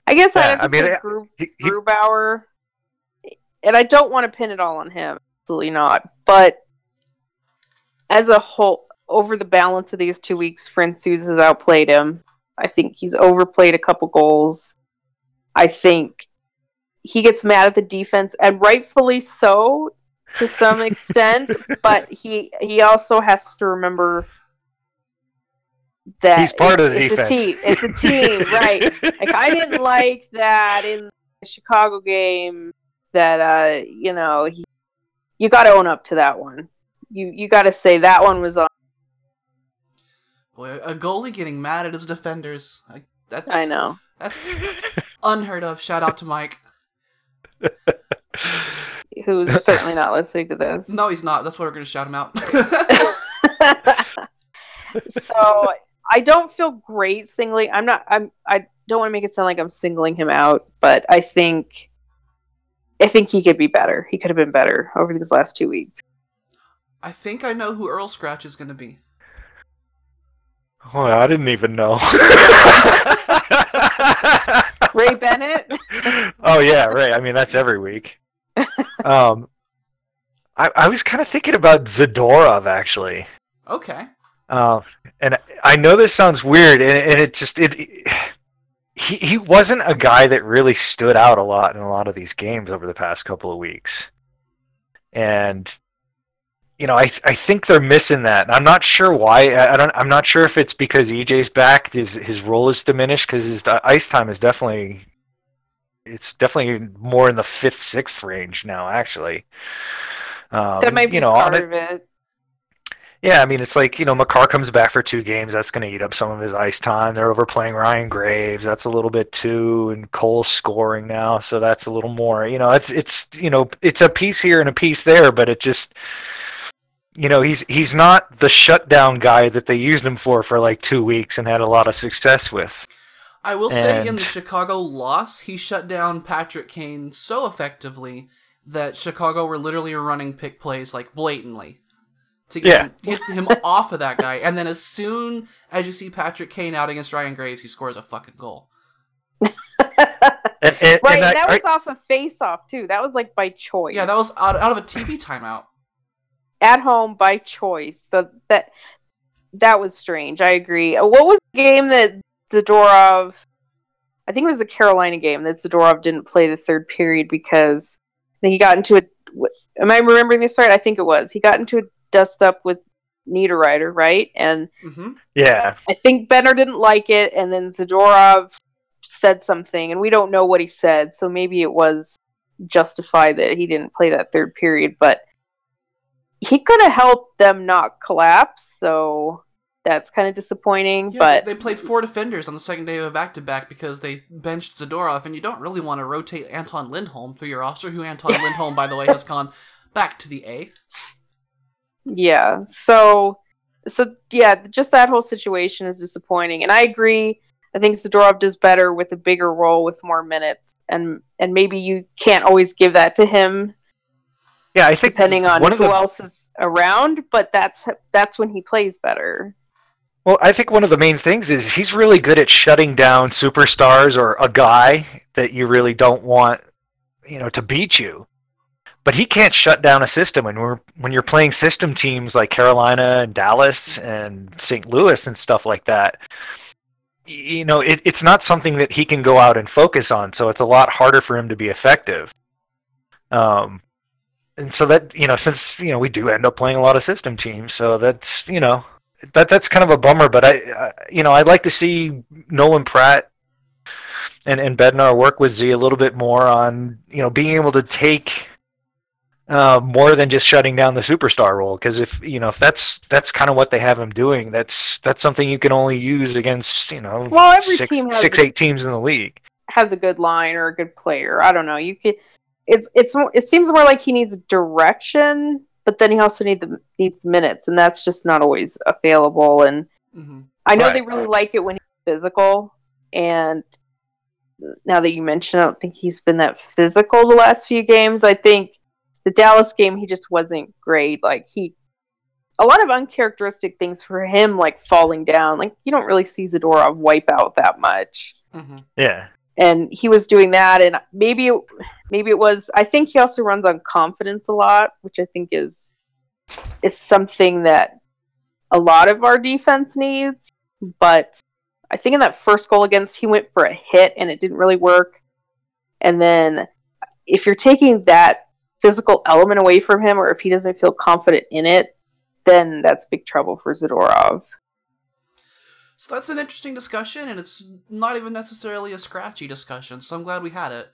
I guess Yeah, I'd have to I mean, say I- Gru- he, he, Grubauer, and I don't want to pin it all on him. Absolutely not. But as a whole, over the balance of these two weeks, Francouz has outplayed him. I think he's overplayed a couple goals. I think he gets mad at the defense, and rightfully so to some extent. but he he also has to remember that He's part of the it's defense. A team. It's a team, right? Like I didn't like that in the Chicago game. That uh, you know, he, you got to own up to that one. You you got to say that one was on. Boy, a goalie getting mad at his defenders. I, that's I know. That's unheard of. Shout out to Mike. Who's certainly not listening to this. No, he's not. That's why we're gonna shout him out. so I don't feel great singling. I'm not. I'm. I don't want to make it sound like I'm singling him out, but I think, I think he could be better. He could have been better over these last two weeks. I think I know who Earl Scratch is gonna be. oh, I didn't even know. Ray Bennett. oh yeah, Ray. I mean that's every week. Um, I I was kind of thinking about Zadorov actually. Okay. Um, and I know this sounds weird, and, and it just it, he he wasn't a guy that really stood out a lot in a lot of these games over the past couple of weeks, and you know I I think they're missing that. I'm not sure why. I, I don't. I'm not sure if it's because EJ's back. His his role is diminished because his ice time is definitely it's definitely more in the fifth, sixth range now, actually. Um, that might be you know, part of it. Yeah, I mean, it's like, you know, Makar comes back for two games. That's going to eat up some of his ice time. They're overplaying Ryan Graves. That's a little bit too. And Cole's scoring now, so that's a little more. You know, it's, it's you know, it's a piece here and a piece there, but it just, you know, he's he's not the shutdown guy that they used him for for like two weeks and had a lot of success with. I will say in the Chicago loss, he shut down Patrick Kane so effectively that Chicago were literally running pick plays like blatantly to get, Yeah. him, get him off of that guy. And then as soon as you see Patrick Kane out against Ryan Graves, he scores a fucking goal. And, and, right, and I- that was I- off a face off too. That was like by choice. Yeah, that was out, out of a TV timeout. At home by choice. So that that was strange. I agree. Uh, What was the game that Zadorov? I think it was the Carolina game that Zadorov didn't play the third period because I think he got into a. was- Am I remembering this right? I think it was. He got into a dust up with Niederreiter, right? And hmm yeah, I think Bednar didn't like it, and then Zadorov said something, and we don't know what he said, so maybe it was justified that he didn't play that third period, but he could have helped them not collapse, so that's kind of disappointing. Yeah, but they played four defenders on the second day of a back to back because they benched Zadorov, and you don't really want to rotate Anton Lindholm through your roster. Who Anton Lindholm, by the way, has gone back to the A. yeah, so so yeah, just that whole situation is disappointing, and I agree. I think Zadorov does better with a bigger role with more minutes, and and maybe you can't always give that to him yeah. I think depending on who the, else is around, but that's that's when he plays better. Well, I think one of the main things is he's really good at shutting down superstars or a guy that you really don't want, you know, to beat you. But he can't shut down a system, and we're, when you're playing system teams like Carolina and Dallas and St. Louis and stuff like that, you know, it, it's not something that he can go out and focus on. So it's a lot harder for him to be effective. Um, and so that you know, since you know we do end up playing a lot of system teams, so that's you know that that's kind of a bummer. But I, I you know, I'd like to see Nolan Pratt and and Bednar work with Z a little bit more on you know being able to take uh, more than just shutting down the superstar role. Because if you know if that's that's kind of what they have him doing, that's that's something you can only use against you know Well, every six, team has six a- eight teams in the league. Has a good line or a good player. I don't know. You could. It's it's it seems more like he needs direction, but then he also needs the needs minutes, and that's just not always available. And hmm I know Right. they really like it when he's physical, and now that you mention, I don't think he's been that physical the last few games. I think the Dallas game he just wasn't great. Like he, a lot of uncharacteristic things for him, like falling down. Like you don't really see Zadorov wipe out that much, hmm Yeah, and he was doing that. And maybe, it, maybe it was. I think he also runs on confidence a lot, which I think is is something that a lot of our defense needs. But I think in that first goal against, he went for a hit and it didn't really work. And then if you're taking that physical element away from him, or if he doesn't feel confident in it, then that's big trouble for Zadorov. So that's an interesting discussion, and it's not even necessarily a scratchy discussion. So I'm glad we had it.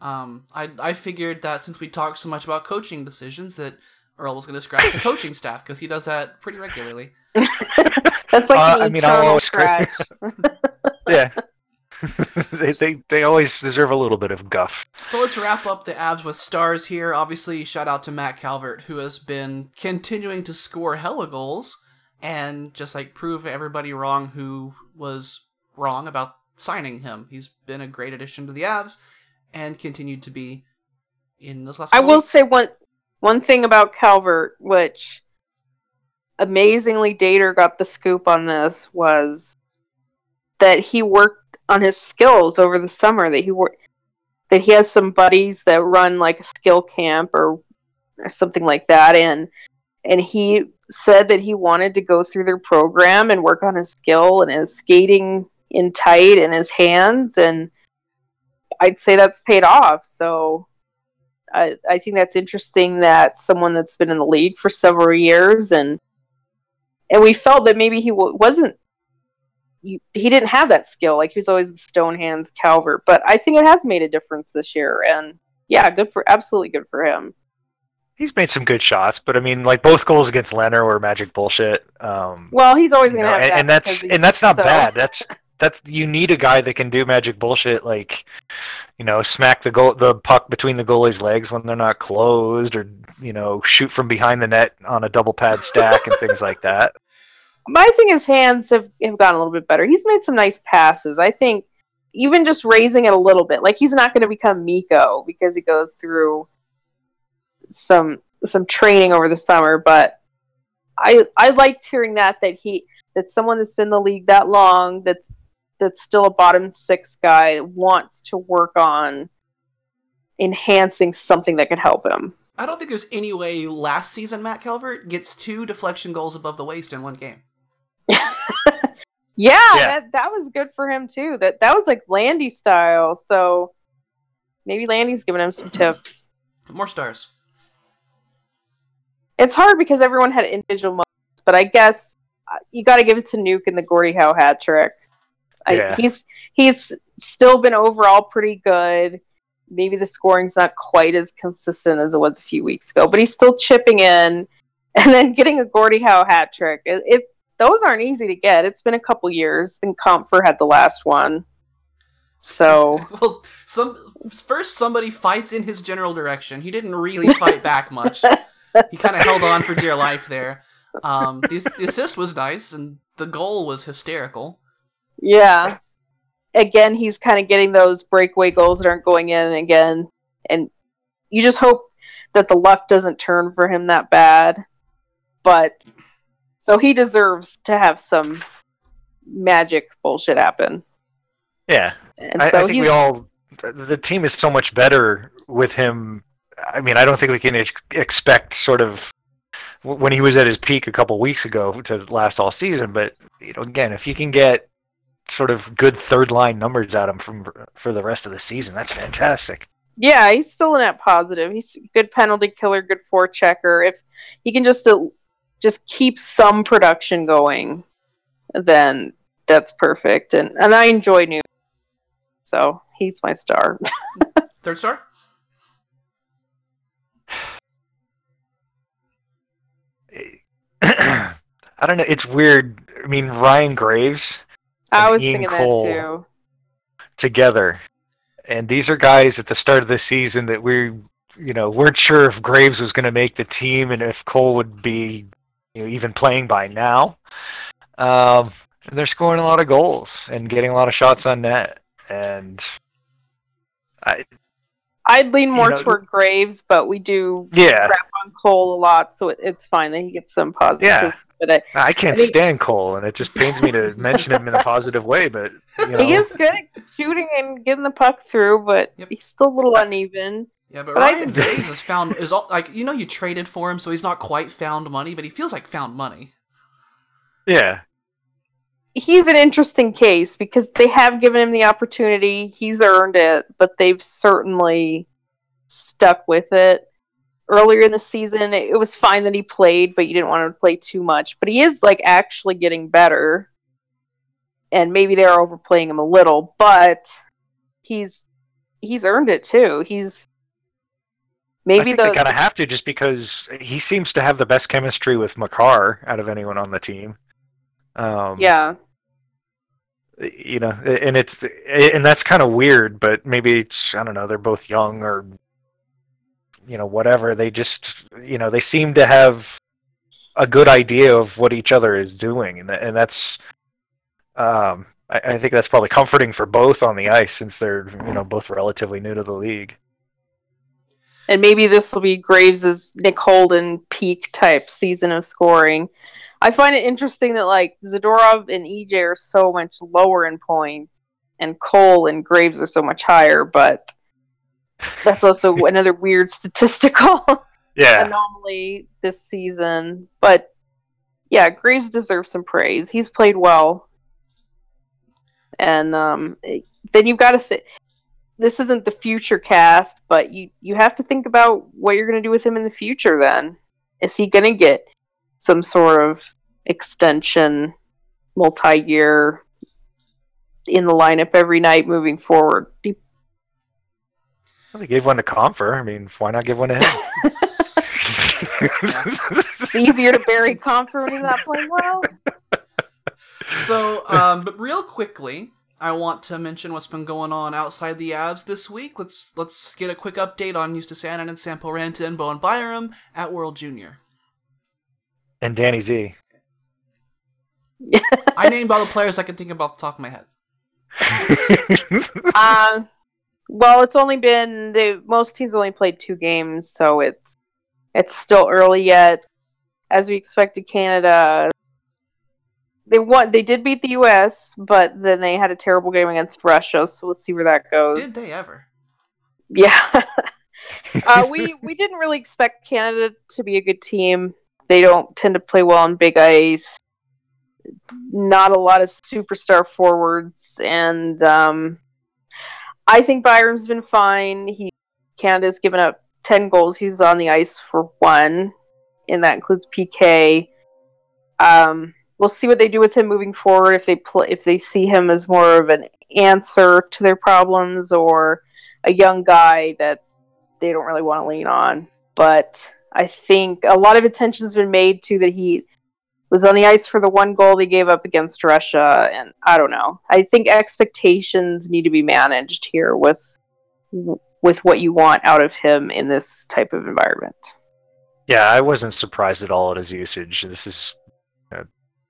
Um, I I figured that since we talked so much about coaching decisions, that Earl was going to scratch the coaching staff because he does that pretty regularly. That's like Uh, an I mean, I don't eternal scratch. yeah. they, they they always deserve a little bit of guff. So let's wrap up the Avs with stars here. Obviously, shout out to Matt Calvert, who has been continuing to score hella goals and just like prove everybody wrong who was wrong about signing him. He's been a great addition to the Avs and continued to be in this last. I will weeks. say one one thing about Calvert, which amazingly Dater got the scoop on this, was that he worked on his skills over the summer. That he worked that he has some buddies that run like a skill camp or, or something like that, and and he said that he wanted to go through their program and work on his skill and his skating in tight and his hands and I'd say that's paid off. So I, I think that's interesting that someone that's been in the league for several years and and we felt that maybe he w- wasn't he didn't have that skill. Like he was always the stone hands Calvert. But I think it has made a difference this year. And yeah, good for absolutely good for him. He's made some good shots, but I mean, like both goals against Leonard were magic bullshit. Um, Well, he's always going to know, have and, that. and that's and that's not so- bad. That's that's you need a guy that can do magic bullshit, like you know, smack the goal the puck between the goalie's legs when they're not closed, or you know, shoot from behind the net on a double pad stack and things like that. My thing is hands have, have gotten a little bit better. He's made some nice passes. I think even just raising it a little bit, like he's not going to become Mikko because he goes through some some training over the summer. But I I liked hearing that that he that someone that's been in the league that long that's that's still a bottom six guy wants to work on enhancing something that could help him. I don't think there's any way last season Matt Calvert gets two deflection goals above the waist in one game. Yeah, Yeah. that that was good for him too. That that was like Landy style. So maybe Landy's giving him some tips. More stars. It's hard because everyone had individual moments, but I guess uh, you got to give it to Nuke and the Gordie Howe hat trick. I, He's he's still been overall pretty good. Maybe the scoring's not quite as consistent as it was a few weeks ago, but he's still chipping in, and then getting a Gordie Howe hat trick. It, it those aren't easy to get. It's been a couple years. and Compher had the last one. So Well, some first somebody fights in his general direction. He didn't really fight back much. He kind of held on for dear life there. Um, the, the assist was nice, and the goal was hysterical. yeah, again, he's kind of getting those breakaway goals that aren't going in again, and you just hope that the luck doesn't turn for him that bad. But so he deserves to have some magic bullshit happen. Yeah, And I, so I think we all the team is so much better with him. I mean, I don't think we can ex- expect sort of when he was at his peak a couple weeks ago to last all season. But you know, again, if you can get sort of good third line numbers out of him from for the rest of the season, that's fantastic. yeah, he's still a net positive. He's a good penalty killer, good forechecker. If he can just uh, just keep some production going, then that's perfect. And and I enjoy New, so he's my star. Third star. I don't know. It's weird. I mean, Ryan Graves I And was Ian thinking Cole. that too. together, and these are guys at the start of the season that we, you know, weren't sure if Graves was going to make the team and if Cole would be, you know, even playing by now. Um, and they're scoring a lot of goals and getting a lot of shots on net, and I, I'd lean more know- toward Graves, but we do yeah, crap on Cole a lot, so it, it's fine that he gets some positive. Yeah. But I, I can't I think- stand Cole, and it just pains me to mention him in a positive way. But you know, he is good at shooting and getting the puck through, but Yep. he's still a little uneven. Yeah, but But I- Ryan Graves has found is all like you know you traded for him, so he's not quite found money, but he feels like found money. yeah, he's an interesting case because they have given him the opportunity. He's earned it, but they've certainly stuck with it. Earlier in the season, it was fine that he played, but you didn't want him to play too much. But he is like actually getting better. And maybe they're overplaying him a little, but he's he's earned it too. He's maybe the they kind of have to just because he seems to have the best chemistry with Makar out of anyone on the team. Um, yeah. you know, and it's and that's kind of weird, but maybe it's I don't know. They're both young or you know whatever. They just you know they seem to have a good idea of what each other is doing, and and that's um I, I think that's probably comforting for both on the ice since they're you know both relatively new to the league. and maybe this will be Graves's Nick Holden peak type season of scoring. I find it interesting that like Zadorov and EJ are so much lower in points, and Cole and Graves are so much higher. But that's also another weird statistical Yeah, anomaly this season. But yeah, Graves deserves some praise. He's played well, and um, it- then you've got to. Th- this isn't the future cast, but you you have to think about what you're going to do with him in the future. Then is he going to get some sort of extension, multi-year in the lineup every night moving forward. He- Well, they gave one to Compher. I mean, why not give one to him? It's easier to bury Compher when he's not playing well. So, um, but real quickly, I want to mention what's been going on outside the Avs this week. Let's let's get a quick update on Justus Annunen and Sampo Ranta and Bowen Byram at World Junior. and Danny Z. I named all the players I can think of off the top of my head. Um, well, it's only been the most teams only played two games, so it's it's still early yet. As we expected, Canada they won. They did beat the U.S., but then they had a terrible game against Russia. So we'll see where that goes. Did they ever? Yeah. uh, we we didn't really expect Canada to be a good team. They don't tend to play well on big ice. Not a lot of superstar forwards, and um, I think Byram's been fine. He Canada's given up ten goals. He's on the ice for one, and that includes PK. Um, we'll see what they do with him moving forward. If they pl- if they see him as more of an answer to their problems, or a young guy that they don't really want to lean on. But I think a lot of attention's been made to that he was on the ice for the one goal they gave up against Russia, and I don't know. I think expectations need to be managed here with with what you want out of him in this type of environment. Yeah, I wasn't surprised at all at his usage. This is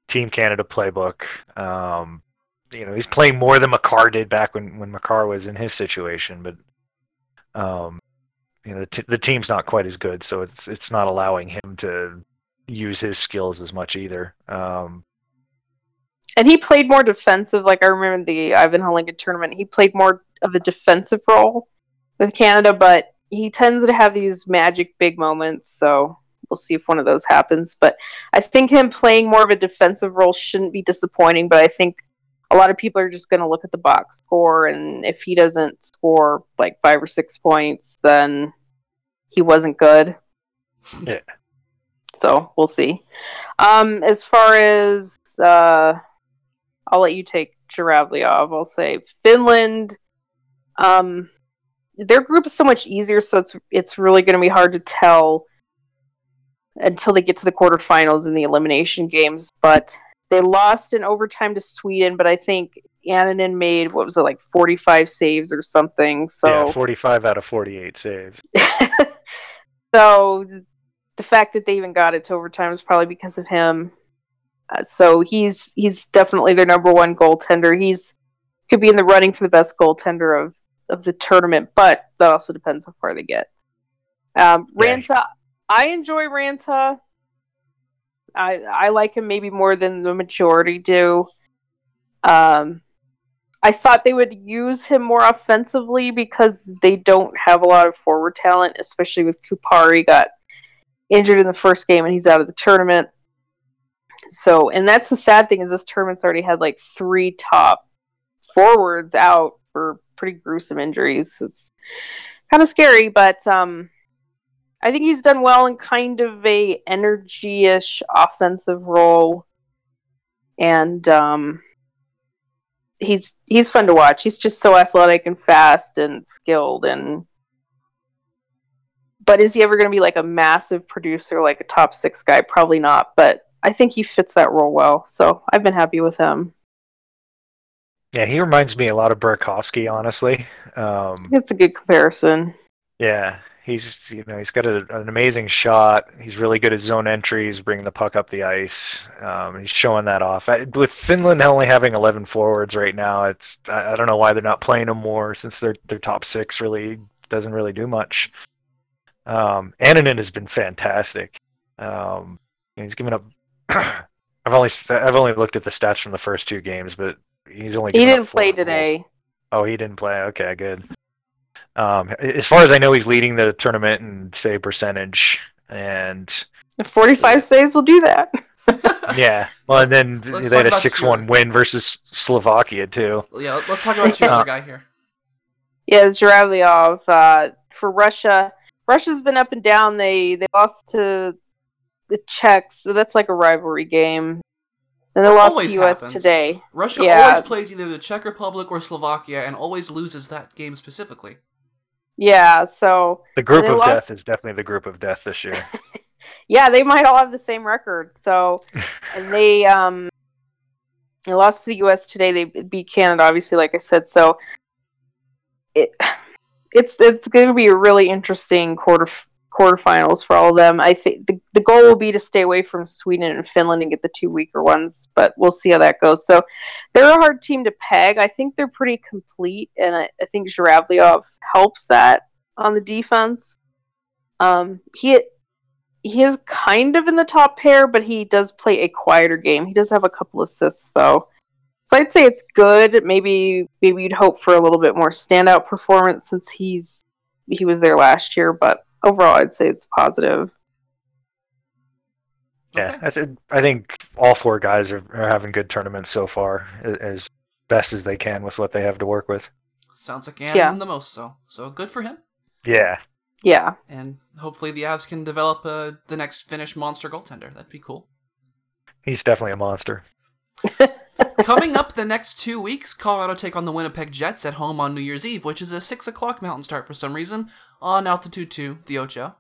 Team Canada playbook. Um, you know, he's playing more than Makar did back when when Makar was in his situation, but um, you know, the, t- the team's not quite as good, so it's it's not allowing him to use his skills as much either. Um, And he played more defensive. Like I remember the Ivan Hlinka tournament, he played more of a defensive role with Canada, but he tends to have these magic big moments. So we'll see if one of those happens. But I think him playing more of a defensive role shouldn't be disappointing. But I think a lot of people are just going to look at the box score, and if he doesn't score like five or six points, then he wasn't good. Yeah. So we'll see. Um, as far as uh, I'll let you take Zhuravlyov. I'll say Finland. Um, their group is so much easier, so it's it's really going to be hard to tell until they get to the quarterfinals and the elimination games. But they lost in overtime to Sweden, but I think Annunen made what was it like forty five saves or something. So yeah, 45 out of 48 saves. so the fact that they even got it to overtime is probably because of him. Uh, so he's he's definitely their number one goaltender. He's could be in the running for the best goaltender of of the tournament, but that also depends how far they get. Um, Yeah. Ranta, I enjoy Ranta. I I like him maybe more than the majority do. Um, I thought they would use him more offensively because they don't have a lot of forward talent, especially with Kupari got injured in the first game and he's out of the tournament. So, and that's the sad thing is this tournament's already had like three top forwards out for pretty gruesome injuries. It's kind of scary, but um, I think he's done well in kind of a energy-ish offensive role, and um, he's he's fun to watch. He's just so athletic and fast and skilled and. But is he ever going to be like a massive producer, like a top six guy? Probably not. But I think he fits that role well. So I've been happy with him. Yeah, he reminds me a lot of Burakovsky, honestly. Um, It's a good comparison. Yeah, he's you know he's got a, an amazing shot. He's really good at zone entries, bringing the puck up the ice. Um, he's showing that off. I, with Finland only having 11 forwards right now, it's I, I don't know why they're not playing them more since their their top six really doesn't really do much. Um, Annunen has been fantastic. Um, he's given up. I've only I've only looked at the stats from the first two games, but he's only He given up didn't four play goals. today. Oh, he didn't play. Okay, good. Um, as far as I know, he's leading the tournament in save percentage, and 45 saves will do that. yeah. Well, and then Let's they had a six-one win versus Slovakia too. Yeah, let's talk about your Uh, other guy here. Yeah, Zhuravlyov. Uh, for Russia, Russia's been up and down. They they lost to the Czechs, so that's like a rivalry game. And they lost Always to US happens. today. Russia Yeah. always plays either the Czech Republic or Slovakia and always loses that game specifically. Yeah, so The group of lost- death is definitely the group of death this year. yeah, they might all have the same record. So, and they um, they lost to the U.S. today. They beat Canada, obviously, like I said. So, it it's it's going to be a really interesting quarter quarterfinals for all of them. I think the the goal will be to stay away from Sweden and Finland and get the two weaker ones, but we'll see how that goes. So, they're a hard team to peg. I think they're pretty complete, and I, I think Zhuravlyov helps that on the defense. Um, he he is kind of in the top pair, but he does play a quieter game. He does have a couple assists though. So I'd say it's good. Maybe maybe you'd hope for a little bit more standout performance since he's he was there last year, but overall I'd say it's positive. Yeah, Okay. I, th- I think all four guys are, are having good tournaments so far, as best as they can with what they have to work with. Sounds like Anaheim Yeah. the most so. So good for him. Yeah, Yeah. And hopefully the Avs can develop uh, the next Finnish monster goaltender. That'd be cool. he's definitely a monster. Coming up the next two weeks, Colorado take on the Winnipeg Jets at home on New Year's Eve, which is a 6 o'clock mountain start for some reason, on Altitude 2, the Ocho.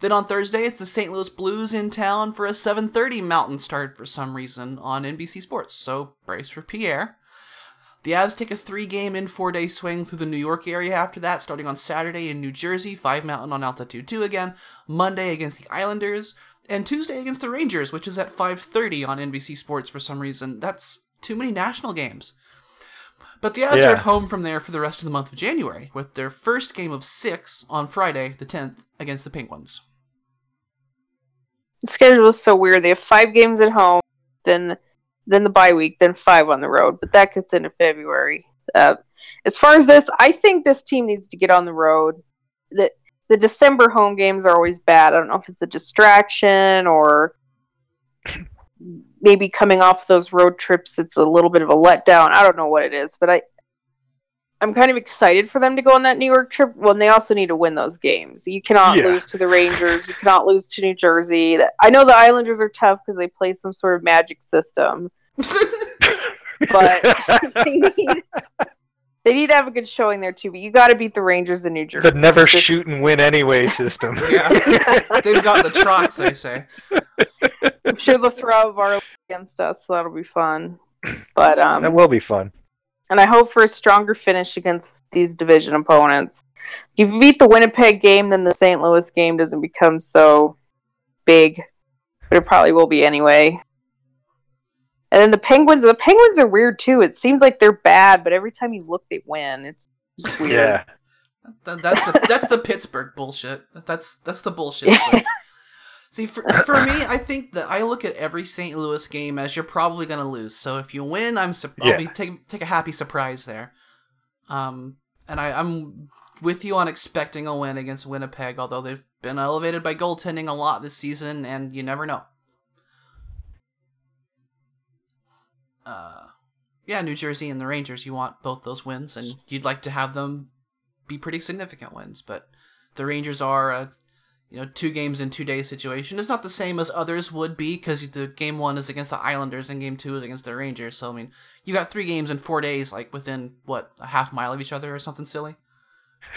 Then on Thursday, it's the St. Louis Blues in town for a 7.30 mountain start for some reason on NBC Sports, so brace for Pierre. The Avs take a three-game in four-day swing through the New York area after that, starting on Saturday in New Jersey, 5 Mountain on Altitude 2 again, Monday against the Islanders, and Tuesday against the Rangers, which is at 5:30 on NBC Sports for some reason. That's too many national games. But the Avs Yeah. are at home from there for the rest of the month of January, with their first game of six on Friday, the 10th, against the Penguins. The schedule is so weird. They have five games at home, then then the bye week, then five on the road. But that gets into February. Uh, as far as this, I think this team needs to get on the road. That the December home games are always bad. I don't know if it's a distraction or maybe coming off those road trips, it's a little bit of a letdown. I don't know what it is, but I. I'm kind of excited for them to go on that New York trip. Well, and they also need to win those games. You cannot Yeah. lose to the Rangers. You cannot lose to New Jersey. I know the Islanders are tough because they play some sort of magic system, but they need they need to have a good showing there too. But you got to beat the Rangers in New Jersey. The never shoot and win anyway system. yeah, they've got the trots, they say. I'm sure they'll throw out Varley against us, so that'll be fun. But that um, will be fun. and I hope for a stronger finish against these division opponents. If you beat the Winnipeg game, then the St. Louis game doesn't become so big, but it probably will be anyway. And then the Penguins, the Penguins are weird too. It seems like they're bad, but every time you look, they win. It's weird. Yeah. That's the that's the Pittsburgh bullshit. That's that's the bullshit. See, for, for me, I think that I look at every St. Louis game as you're probably gonna lose. So if you win, I'm su- I'll be take take a happy surprise there. Um, and I, I'm with you on expecting a win against Winnipeg, although they've been elevated by goaltending a lot this season, and you never know. Uh, yeah, New Jersey and the Rangers, you want both those wins, and you'd like to have them be pretty significant wins. But the Rangers are a you know two games in two days situation. is not the same as others would be because the game one is against the Islanders and game two is against the Rangers. So I mean, you got three games in four days, like within what a half mile of each other or something silly.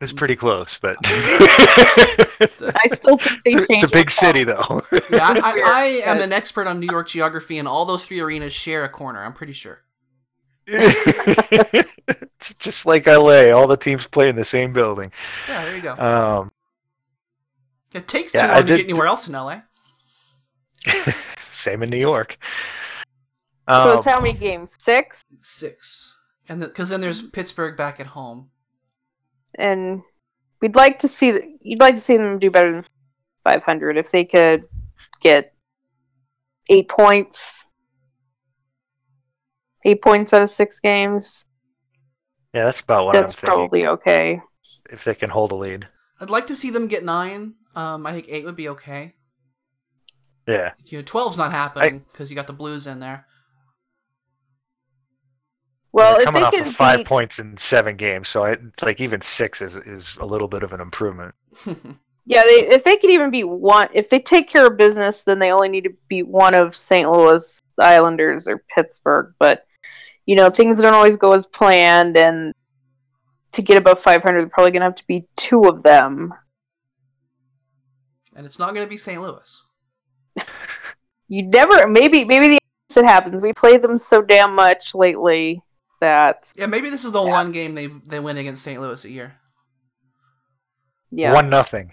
it's pretty close, but I still think they changed. it's a big it. city, though. Yeah, I, I, I am an expert on New York geography, and all those three arenas share a corner. I'm pretty sure. It's just like LA. All the teams play in the same building. Yeah, there you go. Um, it takes yeah, too I long to did- get anywhere else in LA. same in New York. So Um, it's how many games? Six. Six, and because then there's Pittsburgh back at home. and we'd like to see th- you'd like to see them do better than 500 if they could get eight points eight points out of six games yeah, that's about what that's I'm thinking. probably okay If they can hold a lead. I'd like to see them get nine. Um, I think eight would be okay. Yeah. You know, 12's not happening because you got the Blues in there. well They're if coming they off can of five beat, points in seven games, so I like even six is is a little bit of an improvement. Yeah, they, if they could even be one, if they take care of business, then they only need to be one of St. Louis Islanders or Pittsburgh. But you know, things don't always go as planned, and to get above 500, they're probably gonna have to be two of them. And it's not going to be St. Louis. You never, maybe, maybe the opposite happens. We play them so damn much lately that Yeah, maybe this is the one game they they win against St. Louis a year. yeah. One nothing.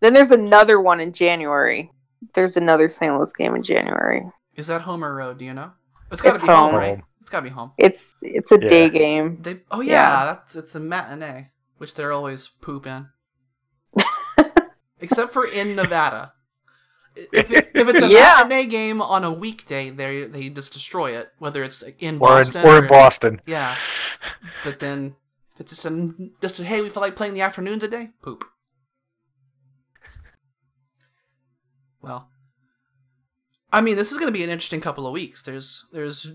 Then there's another one in January. There's another St. Louis game in January. Is that home or road? Do you know? It's got to be home, home. right? It's got to be home. It's it's a Yeah. day game. They oh yeah, Yeah. that's it's the matinee, which they're always pooping. Except for in Nevada. If, it, if it's a Yeah. matinee game on a weekday, they they just destroy it. Whether it's in Or in, Boston or in Boston. Yeah, but then if it's just a, just a, hey, we feel like playing the afternoons a day, poop. Well, I mean, this is going to be an interesting couple of weeks. There's there's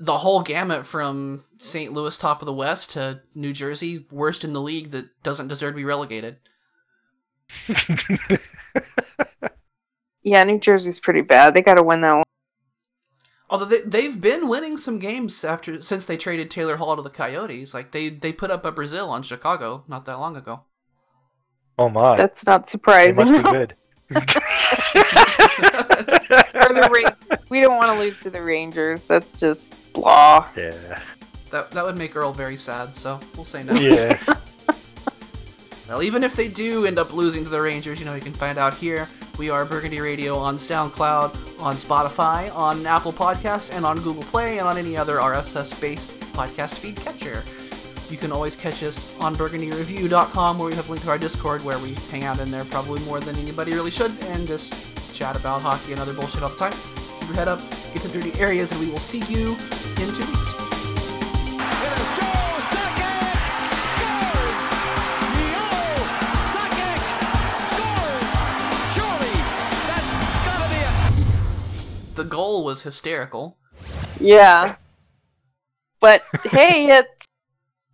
the whole gamut from St. Louis, top of the West, to New Jersey, worst in the league that doesn't deserve to be relegated. Yeah, New Jersey's pretty bad. They got to win that one. Although they they've been winning some games after since they traded Taylor Hall to the Coyotes. Like they they put up a Brazil on Chicago not that long ago. Oh my. That's not They surprising. must be good. Or the Ra- we don't want to lose to the Rangers. That's just blah. yeah. That that would make Earl very sad. So we'll say no. Yeah. Well, even if they do end up losing to the Rangers, you know, you can find out here. We are Burgundy Radio on SoundCloud, on Spotify, on Apple Podcasts, and on Google Play, and on any other RSS based podcast feed catcher. You can always catch us on burgundyreview.com, where we have a link to our Discord, where we hang out in there probably more than anybody really should, and just chat about hockey and other bullshit all the time. Keep your head up, get to dirty areas, and we will see you in two weeks. It is Joe Sakic scores. Joe Sakic scores. Surely that's gotta be it. The goal was hysterical. Yeah. But hey, it's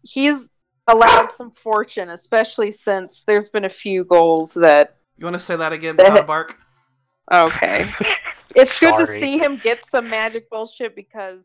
he's allowed some fortune, especially since there's been a few goals that You want to say that again without a bark? okay. It's good to see him get some magic bullshit because